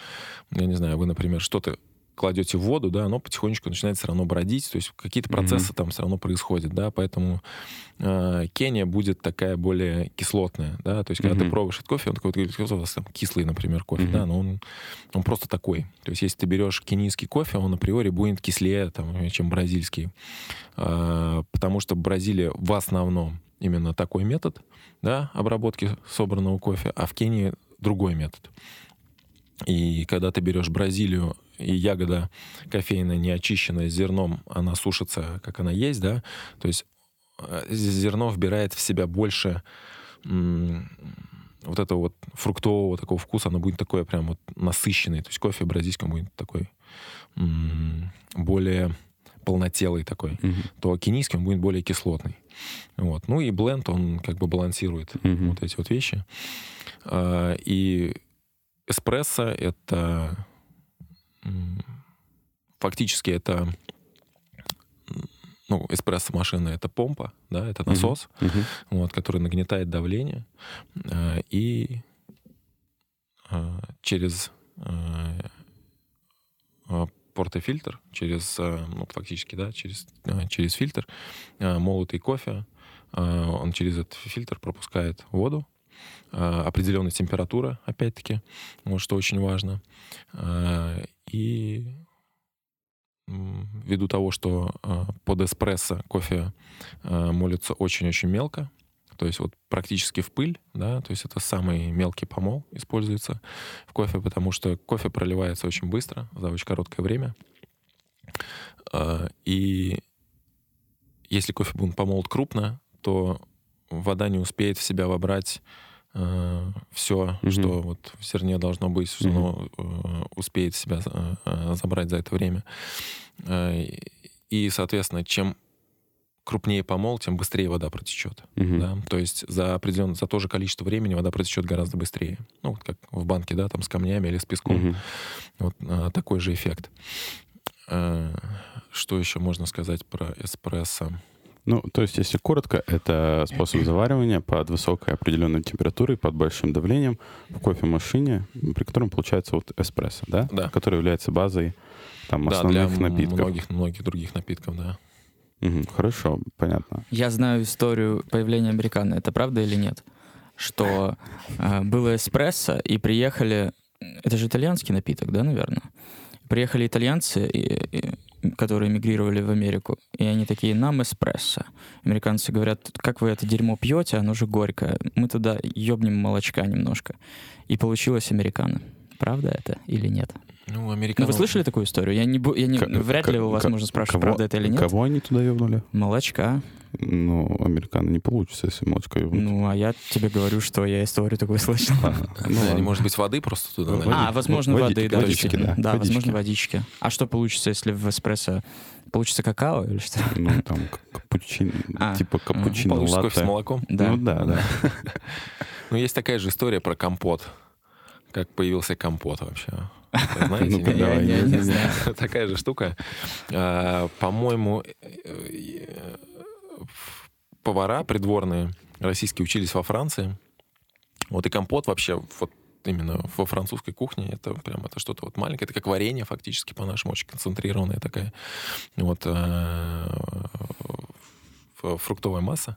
Speaker 5: я не знаю, вы, например, что-то кладете в воду, да, оно потихонечку начинает все равно бродить, то есть какие-то процессы там все равно происходят, да, поэтому э, Кения будет такая более кислотная, да, то есть когда ты
Speaker 4: Мгм.
Speaker 5: пробуешь этот кофе, он такой, вот, «Какой у вас там кислый, например, кофе,
Speaker 4: Мгм.
Speaker 5: да, но он, он просто такой. То есть если ты берешь кенийский кофе, он априори будет кислее, там, чем бразильский, А, потому что Бразилия в основном именно такой метод, да, обработки собранного кофе, а в Кении другой метод. И когда ты берешь Бразилию, и ягода кофейная не очищенная зерном, она сушится, как она есть, да, то есть э, зерно вбирает в себя больше вот этого вот фруктового такого вкуса, оно будет такое прям вот насыщенный, то есть кофе бразильском будет такой более полнотелый такой,
Speaker 4: Мгм.
Speaker 5: то кенийский он будет более кислотный. Вот. Ну и бленд, он как бы балансирует
Speaker 4: Мгм.
Speaker 5: вот эти вот вещи. А, И эспрессо — это фактически это ну, эспрессо-машина — это помпа, да, это насос,
Speaker 4: Мгм.
Speaker 5: вот, который нагнетает давление, а, и а, через а, а, портофильтр, через, ну, фактически, да, через, через фильтр молотый кофе, он через этот фильтр пропускает воду, определенная температура, опять-таки, вот, что очень важно. И ввиду того, что а, под эспрессо кофе а, молится очень-очень мелко, то есть вот практически в пыль, да, то есть это самый мелкий помол используется в кофе, потому что кофе проливается очень быстро, за очень короткое время. А, И если кофе будет помолот крупно, то вода не успеет в себя вобрать все,
Speaker 4: Мгм.
Speaker 5: что вот в зерне должно быть, что
Speaker 4: Мгм.
Speaker 5: оно э, успеет себя э, э, забрать за это время. Э, И, соответственно, чем крупнее помол, тем быстрее вода протечет.
Speaker 4: Мгм.
Speaker 5: Да? То есть за определенное, за то же количество времени вода протечет гораздо быстрее. Ну, вот как в банке, да, там с камнями или с песком.
Speaker 4: Мгм.
Speaker 5: Вот а, такой же эффект. А, что еще можно сказать про эспрессо?
Speaker 4: Ну, то есть, если коротко, это способ заваривания под высокой определенной температурой, под большим давлением в кофемашине, при котором получается вот эспрессо, да?
Speaker 5: Да.
Speaker 4: Который является базой там,
Speaker 5: Да, для
Speaker 4: основных напитков.
Speaker 5: многих, многих других напитков, да.
Speaker 4: Мгм, Хорошо, понятно.
Speaker 1: Я знаю историю появления американо. Это правда или нет? Что э, было эспрессо, и приехали... Это же итальянский напиток, да, наверное? Приехали итальянцы, и- и- которые эмигрировали в Америку, и они такие, нам эспрессо. Американцы говорят, как вы это дерьмо пьете, оно же горькое. Мы туда ёбнем молочка немножко. И получилось американо. Правда это или нет?
Speaker 5: Ну,
Speaker 1: Ну,
Speaker 5: американо...
Speaker 1: вы слышали такую историю? Я не, бу- я не
Speaker 4: К-
Speaker 1: вряд
Speaker 4: к-
Speaker 1: ли у вас
Speaker 4: к-
Speaker 1: можно спрашивать,
Speaker 4: кого-
Speaker 1: правда это или нет.
Speaker 4: Кого они туда ёбнули?
Speaker 1: Молочка.
Speaker 4: Ну, американо не получится, если молочко ёбнуть.
Speaker 1: Ну, а я тебе говорю, что я историю такую слышал.
Speaker 4: А,
Speaker 5: Да,
Speaker 4: ну
Speaker 5: они,
Speaker 4: ладно.
Speaker 5: может быть, воды просто туда
Speaker 4: Ну,
Speaker 5: налили?
Speaker 1: А, возможно,
Speaker 4: води-
Speaker 1: воды, да.
Speaker 4: водички, да,
Speaker 1: Да,
Speaker 4: водички.
Speaker 1: возможно, водички. А что получится, если в эспрессо получится какао или что?
Speaker 4: Ну, там к- капучин,
Speaker 1: А,
Speaker 4: типа капучино,
Speaker 5: Получится кофе с
Speaker 4: латте.
Speaker 5: молоком?
Speaker 1: Да.
Speaker 4: Ну да, да.
Speaker 5: Ну, есть такая же история про компот. Как появился компот вообще. Вы Знаете?
Speaker 4: Давай,
Speaker 1: я
Speaker 4: не-
Speaker 1: знаю.
Speaker 5: Такая же штука. А, По-моему, э, э, повара придворные российские учились во Франции. Вот и компот вообще вот именно во французской кухне это прям это что-то вот маленькое, это как варенье фактически по-нашему, очень концентрированная такая вот э, фруктовая масса.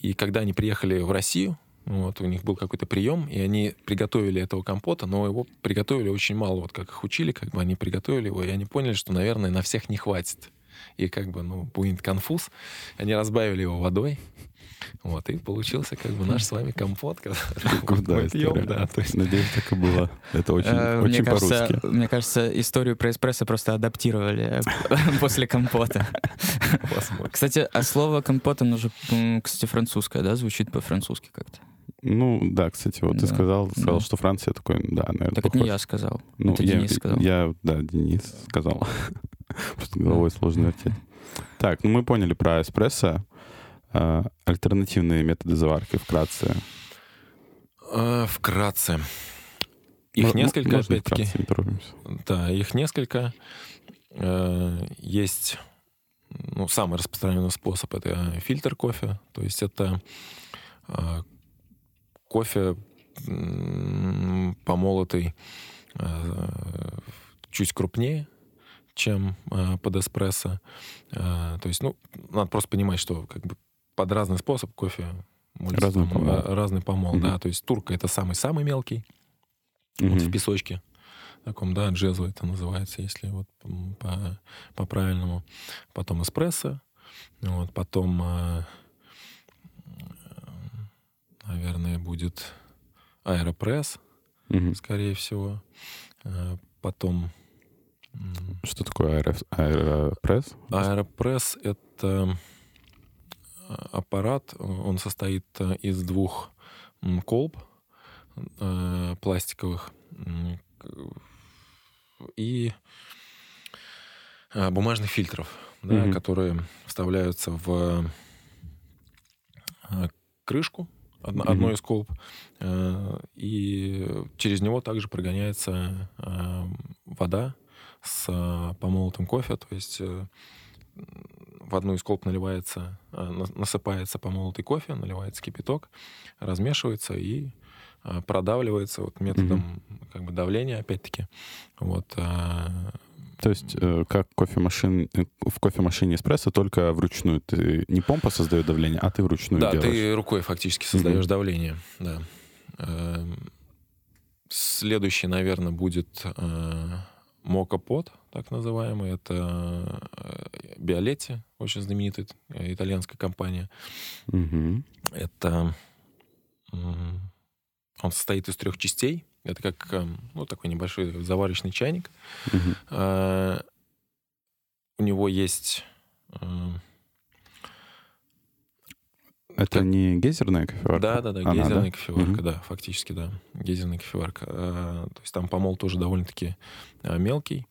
Speaker 5: И когда они приехали в Россию, вот, у них был какой-то прием, и они приготовили этого компота, но его приготовили очень мало, вот как их учили, как бы они приготовили его, и они поняли, что, наверное, на всех не хватит. И как бы, ну, будет конфуз. Они разбавили его водой, вот, и получился как бы наш с вами компот, который вот
Speaker 4: Да,
Speaker 5: мы пьем, да, то есть
Speaker 4: Надеюсь, так и было. Это очень,
Speaker 1: Э,
Speaker 4: очень по-русски.
Speaker 1: мне кажется, историю про эспрессо просто адаптировали после компота. Кстати, а слово компот, оно же, кстати, французское, да, звучит по-французски как-то.
Speaker 4: Ну, да, кстати, вот ты
Speaker 1: Да,
Speaker 4: сказал, сказал,
Speaker 1: да.
Speaker 4: что Франция такой, да, наверное,
Speaker 1: Так это не
Speaker 4: похож.
Speaker 1: я сказал.
Speaker 4: Ну,
Speaker 1: это
Speaker 4: я,
Speaker 1: Денис сказал.
Speaker 4: Я, да, Денис сказал. Просто головой сложно вертеть. Так, ну мы поняли про эспрессо. А, альтернативные методы заварки вкратце.
Speaker 5: А, Вкратце. Их несколько, опять-таки. Да, их несколько. Э, Есть ну, самый распространенный способ это фильтр кофе. То есть это э, кофе помолотый э, чуть крупнее, чем э, под эспрессо. Э, то есть, ну, надо просто понимать, что как бы под разный способ кофе молится,
Speaker 4: Разный
Speaker 5: там,
Speaker 4: помол.
Speaker 5: разный помол,
Speaker 4: Мгм.
Speaker 5: да. То есть турка это самый-самый мелкий, вот в песочке таком, да, джезу это называется, если вот по, по правильному. Потом эспрессо, вот, потом, наверное, будет аэропресс,
Speaker 4: Мгм.
Speaker 5: скорее всего. Э, Потом
Speaker 4: Что такое аэро- аэропресс?
Speaker 5: аэропресс — это э, аппарат, он состоит э, из двух колб пластиковых и бумажных фильтров, да,
Speaker 4: Мгм.
Speaker 5: которые вставляются в крышку одно-
Speaker 4: Мгм.
Speaker 5: одной из колб, э, и через него также прогоняется э, вода с э, помолотым кофе, то есть в одну из колб наливается, на- насыпается помолотый кофе, наливается кипяток, размешивается и продавливается вот методом как бы давления, опять-таки. Вот,
Speaker 4: То есть э, как кофемашин, э, в кофемашине эспрессо только вручную. Ты не помпа создает давление, а ты вручную
Speaker 5: да,
Speaker 4: делаешь.
Speaker 5: ты рукой фактически создаешь
Speaker 4: Мгм.
Speaker 5: давление, да. Эм, Следующий, наверное, будет э, мокопот, так называемый. Это Биолетти, очень знаменитая итальянская компания.
Speaker 4: Мгм.
Speaker 5: Это он состоит из трех частей. Это как эм, ну, такой небольшой заварочный чайник. Э, У него есть э,
Speaker 4: Это
Speaker 5: Как-
Speaker 4: не гейзерная кофеварка?
Speaker 5: Да, да, да,
Speaker 4: Она,
Speaker 5: гейзерная
Speaker 4: да?
Speaker 5: кофеварка,
Speaker 4: Мгм.
Speaker 5: да, фактически, да, гейзерная кофеварка. То есть там помол тоже довольно-таки мелкий,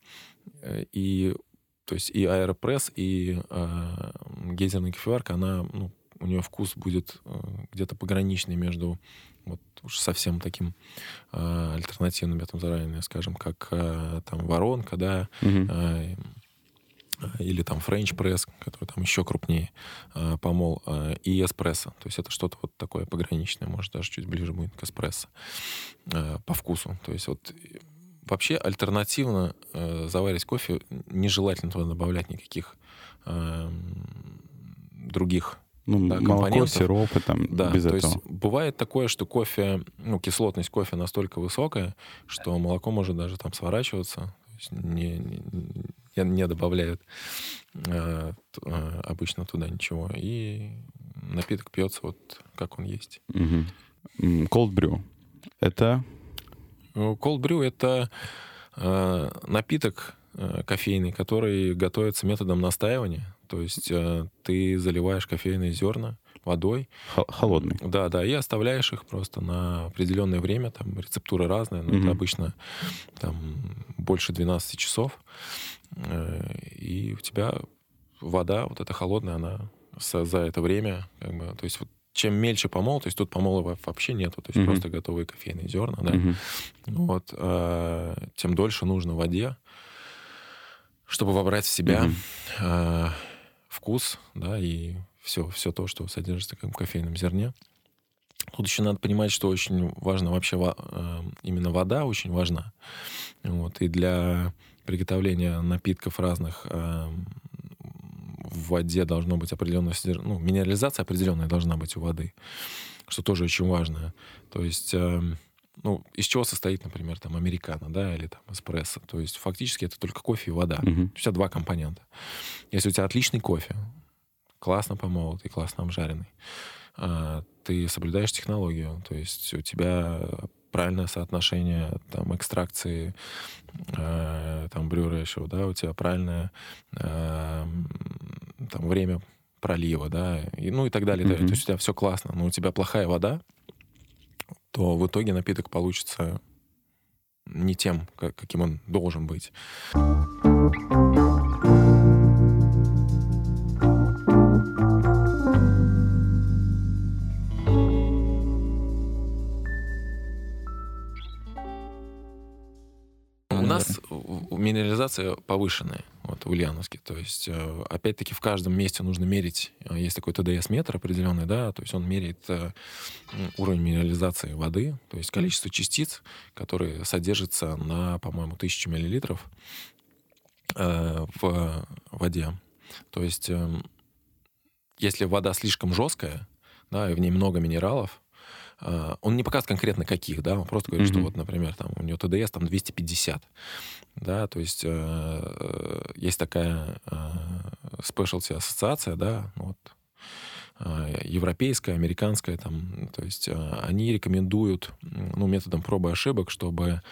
Speaker 5: Э, и то есть и аэропресс, и а, гейзерная кофеварка, она, ну, у нее вкус будет э, где-то пограничный между вот уж совсем таким а, альтернативным методом заранее, скажем, как а, там воронка, да,
Speaker 4: Мгм.
Speaker 5: а, или там френч пресс, который там еще крупнее, а, помол, а, и эспрессо. То есть это что-то вот такое пограничное, может даже чуть ближе будет к эспрессо а, по вкусу. То есть вот э, вообще альтернативно э, заварить кофе нежелательно туда добавлять никаких м, других
Speaker 4: Ну,
Speaker 5: да,
Speaker 4: молоко, сиропы там
Speaker 5: да,
Speaker 4: без
Speaker 5: то
Speaker 4: этого.
Speaker 5: есть бывает такое, что кофе, ну, кислотность кофе настолько высокая, что молоко может даже там сворачиваться, то есть не, не, не- добавляют э, э, обычно туда ничего, и напиток пьется вот как он есть.
Speaker 4: М, Cold brew. Это
Speaker 5: Ну, Cold brew — это э, напиток э, кофейный, который готовится методом настаивания, то есть э, ты заливаешь кофейные зерна водой,
Speaker 4: хо- холодный.
Speaker 5: Да, да, и оставляешь их просто на определенное время. Там рецептура разная, но
Speaker 4: Мгм.
Speaker 5: это обычно там больше 12 часов. Э, И у тебя вода, вот эта холодная, она за это время, как бы, то есть вот чем мельче помол, то есть тут помола во- вообще нету, то есть
Speaker 4: Мгм.
Speaker 5: просто готовые кофейные зерна, да,
Speaker 4: Мгм.
Speaker 5: вот, э, тем дольше нужно воде, чтобы вобрать в себя э, вкус, да, и все, все то, что содержится в кофейном зерне. Тут еще надо понимать, что очень важно вообще во- э, именно вода очень важна. Вот, и для приготовления напитков разных э, в воде должно быть определенная содерж- ну, минерализация определенная должна быть у воды, что тоже очень важно. То есть э, ну, из чего состоит, например, там, американо, да, или там эспрессо. То есть фактически это только кофе и вода.
Speaker 4: Мгм.
Speaker 5: У тебя два компонента. Если у тебя отличный кофе, классно помолотый, классно обжаренный, а, ты соблюдаешь технологию, то есть у тебя правильное соотношение там экстракции э, там брюрейшего, да, у тебя правильное э, м, там время пролива, да, и, ну и так далее. да.
Speaker 4: Мгм.
Speaker 5: То есть у тебя все классно, но у тебя плохая вода, то в итоге напиток получится не тем, как- каким он должен быть. Минерализация повышенная вот, в Ульяновске. То есть, э, опять-таки, в каждом месте нужно мерить. э, Есть такой ТДС-метр определенный, да, то есть он меряет э, уровень минерализации воды, то есть количество частиц, которые содержатся на, по-моему, 1000 миллилитров. в воде. То есть, э, если вода слишком жесткая, да, и в ней много минералов, он не показывает конкретно каких, да, он просто говорит, что
Speaker 4: Мгм.
Speaker 5: вот, например, там у него ТДС там 250, да, то есть э, э, есть такая э, specialty ассоциация, да, вот, европейская, американская, там, то есть они рекомендуют, ну, методом пробы и ошибок, чтобы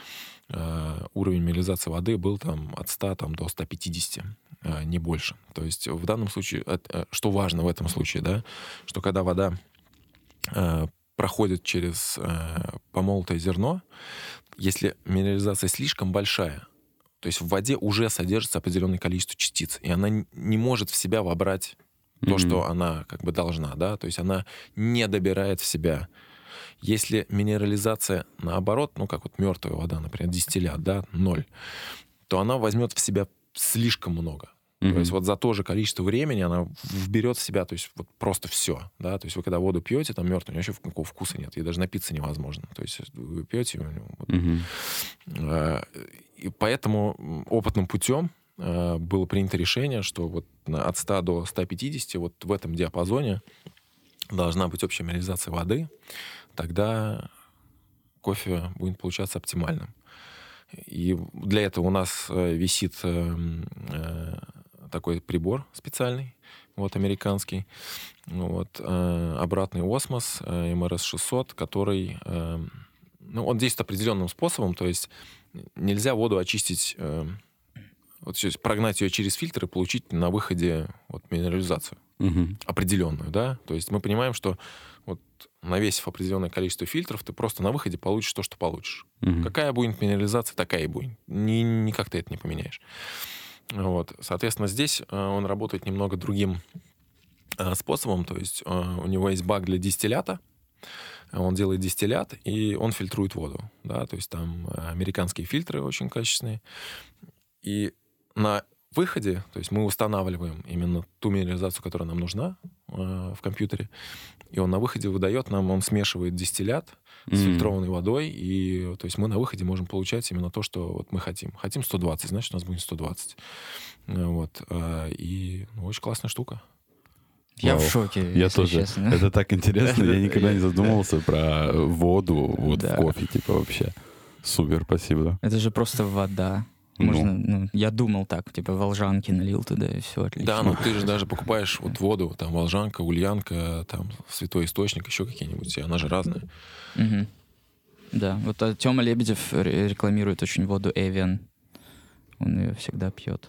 Speaker 5: э, уровень минерализации воды был там от 100 там, до 150, э, не больше. То есть в данном случае, э, что важно в этом случае, да, что когда вода проходит через э, помолотое зерно, если минерализация слишком большая, то есть в воде уже содержится определенное количество частиц, и она не может в себя вобрать то,
Speaker 4: Мгм.
Speaker 5: что она как бы должна, да, то есть она не добирает в себя. Если минерализация наоборот, ну как вот мертвая вода, например, дистиллят, да, ноль, то она возьмет в себя слишком много.
Speaker 4: Мгм.
Speaker 5: То есть вот за то же количество времени она вберет в себя, то есть вот просто все, да, то есть вы когда воду пьете, там нее вообще никакого вкуса нет, ей даже напиться невозможно. То есть вы пьете, вот. Э, И поэтому опытным путем э, было принято решение, что вот от 100 до 150 вот в этом диапазоне должна быть общая минерализация воды, тогда кофе будет получаться оптимальным. И для этого у нас э, висит э, м, э, такой прибор специальный, вот американский, ну вот э, обратный осмос э, МРС-600, который, э, ну, он действует определенным способом, то есть нельзя воду очистить, э, вот сейчас прогнать ее через фильтр и получить на выходе вот минерализацию
Speaker 4: Мгм.
Speaker 5: определенную, да, то есть мы понимаем, что вот навесив определенное количество фильтров, ты просто на выходе получишь то, что получишь.
Speaker 4: Мгм.
Speaker 5: Какая будет минерализация, такая и будет. Ни, никак ты это не поменяешь. Вот. Соответственно, здесь э, он работает немного другим э, способом. То есть э, у него есть бак для дистиллята. Он делает дистиллят, и он фильтрует воду. Да? То есть там американские фильтры очень качественные. И на выходе, то есть мы устанавливаем именно ту минерализацию, которая нам нужна э, в компьютере, и он на выходе выдает нам, он смешивает дистиллят с фильтрованной водой, и то есть мы на выходе можем получать именно то, что вот мы хотим. Хотим 120, значит, у нас будет 120. Э, Вот. э, И ну, очень классная штука.
Speaker 1: Я
Speaker 4: Вау.
Speaker 1: в шоке,
Speaker 4: Я
Speaker 1: если
Speaker 4: тоже.
Speaker 1: честно.
Speaker 4: Это так интересно. Я никогда не задумывался про воду вот
Speaker 1: Да.
Speaker 4: в кофе, типа вообще. Супер, спасибо.
Speaker 1: Это же просто вода.
Speaker 4: Ну.
Speaker 1: Можно, ну, я думал так, типа волжанки налил туда, и все отлично.
Speaker 5: Да, ну ты же даже покупаешь вот воду, там волжанка, ульянка, там святой источник, еще какие-нибудь, и она же разная.
Speaker 1: Мгм. Да, вот а, Тёма Лебедев ре- рекламирует очень воду Эвиан. Он ее всегда пьет.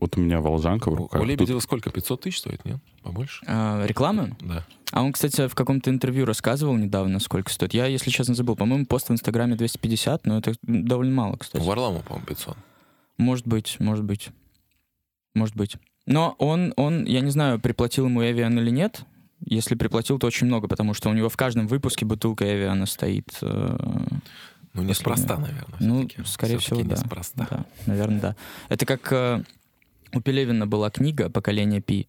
Speaker 4: Вот у меня волжанка в руках.
Speaker 5: у
Speaker 4: Тут-
Speaker 5: Лебедева сколько? 500 тысяч стоит, нет? Побольше?
Speaker 1: А, реклама?
Speaker 5: Да.
Speaker 1: А он, кстати, в каком-то интервью рассказывал недавно, сколько стоит. Я, если честно, забыл. По-моему, пост в Инстаграме 250, но это довольно мало, кстати.
Speaker 5: У Варламова, по-моему, 500.
Speaker 1: Может быть, может быть. Может быть. Но он, он, я не знаю, приплатил ему Эвиан или нет. Если приплатил, то очень много, потому что у него в каждом выпуске бутылка Эвиана стоит.
Speaker 5: Ну, неспроста, наверное.
Speaker 1: Ну, скорее всего, да.
Speaker 5: неспроста.
Speaker 1: Да, наверное, да. Это как э, у Пелевина была книга «Поколение Пи»,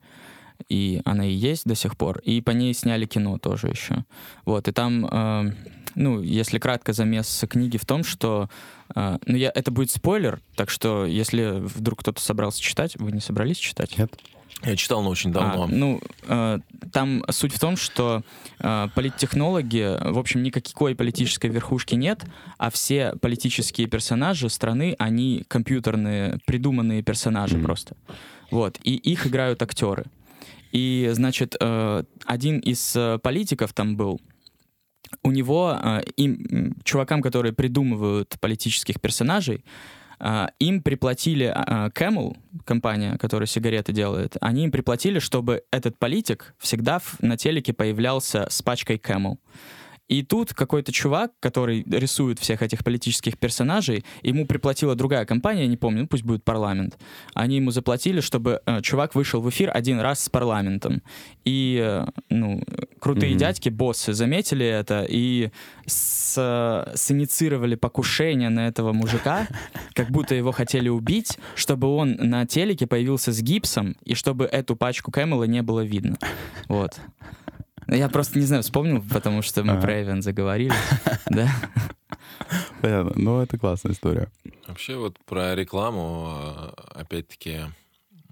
Speaker 1: и она и есть до сих пор, и по ней сняли кино тоже еще. Вот, и там, э, ну, если кратко, замес книги в том, что, э, ну, я, это будет спойлер, так что если вдруг кто-то собрался читать, вы не собрались читать?
Speaker 4: Нет?
Speaker 5: Я читал, но очень давно.
Speaker 1: А, ну, э, там суть в том, что э, политтехнологи, в общем, никакой политической верхушки нет, а все политические персонажи страны, они компьютерные, придуманные персонажи
Speaker 4: Мгм.
Speaker 1: просто. Вот. И их играют актеры. И, значит, э, один из э, политиков там был, у него, э, им, чувакам, которые придумывают политических персонажей, а, им приплатили а, Camel, компания, которая сигареты делает, они им приплатили, чтобы этот политик всегда на телеке появлялся с пачкой Camel. И тут какой-то чувак, который рисует всех этих политических персонажей, ему приплатила другая компания, я не помню, ну пусть будет парламент. Они ему заплатили, чтобы э, чувак вышел в эфир один раз с парламентом. И, э, ну, крутые
Speaker 4: Мгм.
Speaker 1: дядьки, боссы, заметили это и с, э, синицировали покушение на этого мужика, как будто его хотели убить, чтобы он на телеке появился с гипсом, и чтобы эту пачку Кэмела не было видно. Вот. Я просто не знаю, вспомнил, потому что мы про Эвен заговорили. Да.
Speaker 4: Понятно. Ну, это классная история.
Speaker 5: Вообще вот про рекламу, э, опять-таки,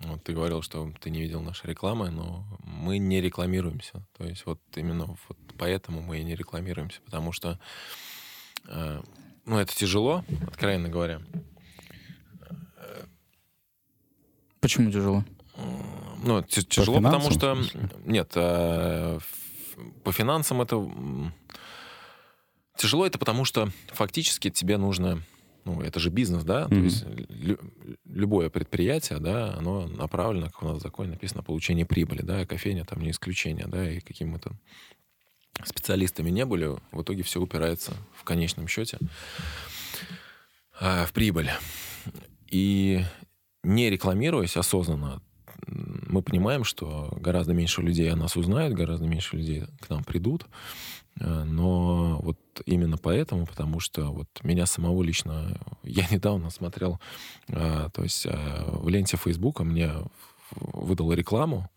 Speaker 5: вот ты говорил, что ты не видел наши рекламы, но мы не рекламируемся. То есть вот именно вот поэтому мы и не рекламируемся, потому что э, ну, это тяжело, откровенно говоря.
Speaker 1: Почему тяжело?
Speaker 5: Ну, тяжело, потому что... Нет, э, ф- по финансам это... Тяжело это потому, что фактически тебе нужно... Ну, это же бизнес, да? То
Speaker 4: Мгм.
Speaker 5: есть лю- любое предприятие, да, оно направлено, как у нас в законе написано, на получение прибыли, да, и кофейня там не исключение, да, и каким там специалистами не были, в итоге все упирается в конечном счете а, в прибыль. И не рекламируясь осознанно, мы понимаем, что гораздо меньше людей о нас узнают, гораздо меньше людей к нам придут. Э, Но вот именно поэтому, потому что вот меня самого лично, я недавно смотрел, э, то есть э, в ленте Фейсбука мне выдала рекламу,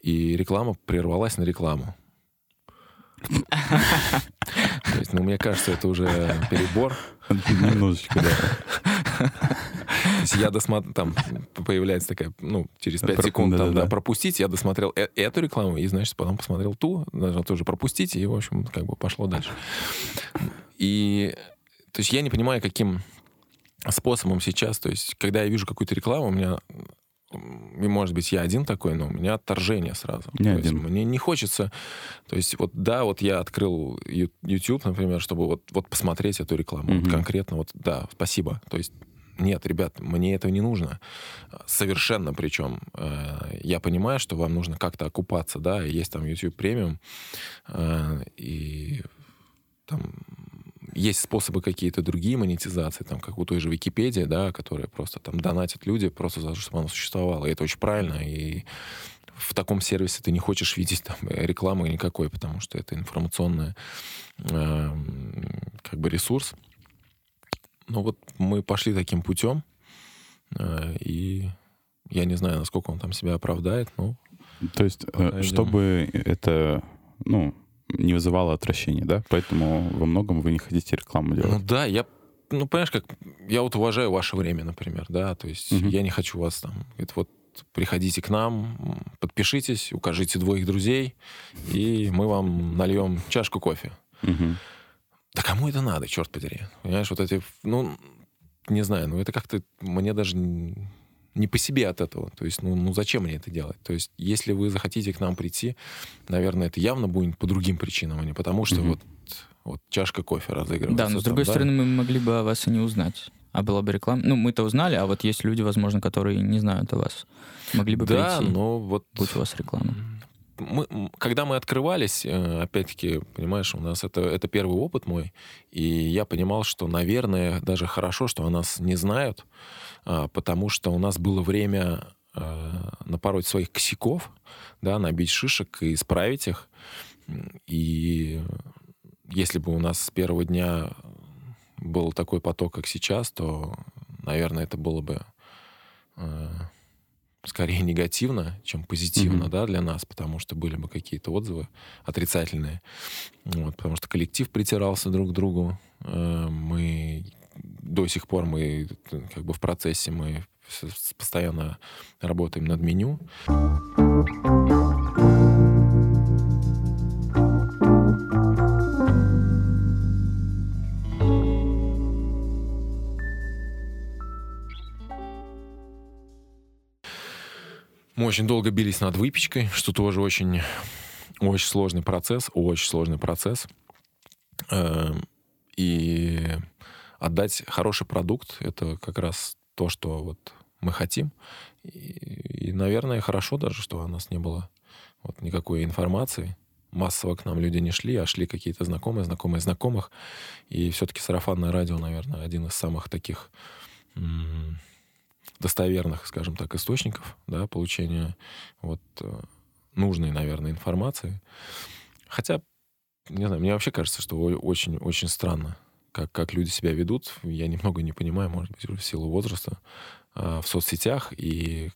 Speaker 5: и реклама прервалась на рекламу. То есть, ну, мне кажется, это уже перебор.
Speaker 4: Немножечко, да.
Speaker 5: Есть я досмотрел, там появляется такая, ну, через 5
Speaker 4: Про-
Speaker 5: секунд там, да, пропустить, я досмотрел э- эту рекламу, и, значит, потом посмотрел ту, нажал тоже пропустить, и, в общем, как бы пошло дальше. И, то есть я не понимаю, каким способом сейчас, то есть когда я вижу какую-то рекламу, у меня и, может быть, я один такой, но у меня отторжение сразу.
Speaker 4: Не
Speaker 5: То есть
Speaker 4: один.
Speaker 5: мне не хочется... То есть вот да, вот я открыл YouTube, например, чтобы вот, вот посмотреть эту рекламу. Вот
Speaker 4: Мгм.
Speaker 5: конкретно вот, да, спасибо. То есть нет, ребят, мне этого не нужно. Совершенно причем. Э, Я понимаю, что вам нужно как-то окупаться, да, есть там YouTube премиум, э, и там есть способы какие-то другие монетизации, там, как у той же Википедии, да, которые просто там донатят люди просто за то, чтобы оно существовало. И это очень правильно. И в таком сервисе ты не хочешь видеть там рекламы никакой, потому что это информационный э, как бы ресурс. Ну вот мы пошли таким путем, э, и я не знаю, насколько он там себя оправдает, но
Speaker 4: То есть, э,
Speaker 5: Пока
Speaker 4: чтобы это, ну, не вызывало отвращения, да? Поэтому во многом вы не хотите рекламу
Speaker 5: Ну
Speaker 4: делать.
Speaker 5: да, я, ну понимаешь, как я вот уважаю ваше время, например, да, то есть
Speaker 4: Мгм.
Speaker 5: я не хочу вас там, это вот приходите к нам, подпишитесь, укажите двоих друзей, и мы вам нальем чашку кофе.
Speaker 4: Мгм.
Speaker 5: Да кому это надо, черт подери? Понимаешь, вот эти, ну, не знаю, ну это как-то мне даже не по себе от этого. То есть, ну, ну зачем мне это делать? То есть, если вы захотите к нам прийти, наверное, это явно будет по другим причинам, а не потому, что
Speaker 4: Мгм.
Speaker 5: вот, вот чашка кофе разыгрывается.
Speaker 1: Да, но с
Speaker 5: там,
Speaker 1: другой
Speaker 5: да.
Speaker 1: стороны, мы могли бы о вас и не узнать. А была бы реклама. Ну, мы-то узнали, а вот есть люди, возможно, которые не знают о вас. Могли бы
Speaker 5: Да,
Speaker 1: прийти,
Speaker 5: но вот
Speaker 1: будь у вас реклама.
Speaker 5: Мы, когда мы открывались, э, опять-таки, понимаешь, у нас это, это первый опыт мой, и я понимал, что, наверное, даже хорошо, что о нас не знают, а, потому что у нас было время э, напороть своих косяков, да, набить шишек и исправить их. И если бы у нас с первого дня был такой поток, как сейчас, то, наверное, это было бы э, скорее негативно, чем позитивно,
Speaker 4: Мгм.
Speaker 5: да, для нас, потому что были бы какие-то отзывы отрицательные. Вот, потому что коллектив притирался друг к другу. Э, Мы до сих пор мы как бы в процессе мы постоянно работаем над меню. Мы очень долго бились над выпечкой, что тоже очень, очень сложный процесс, очень сложный процесс. Эм, И отдать хороший продукт — это как раз то, что вот мы хотим. И, и, наверное, хорошо даже, что у нас не было вот никакой информации. Массово к нам люди не шли, а шли какие-то знакомые, знакомые знакомых. И все-таки сарафанное радио, наверное, один из самых таких м, достоверных, скажем так, источников да, получения вот, э, нужной, наверное, информации. Хотя, не знаю, мне вообще кажется, что очень-очень странно, как, как люди себя ведут. Я немного не понимаю, может быть, уже в силу возраста, а, в соцсетях и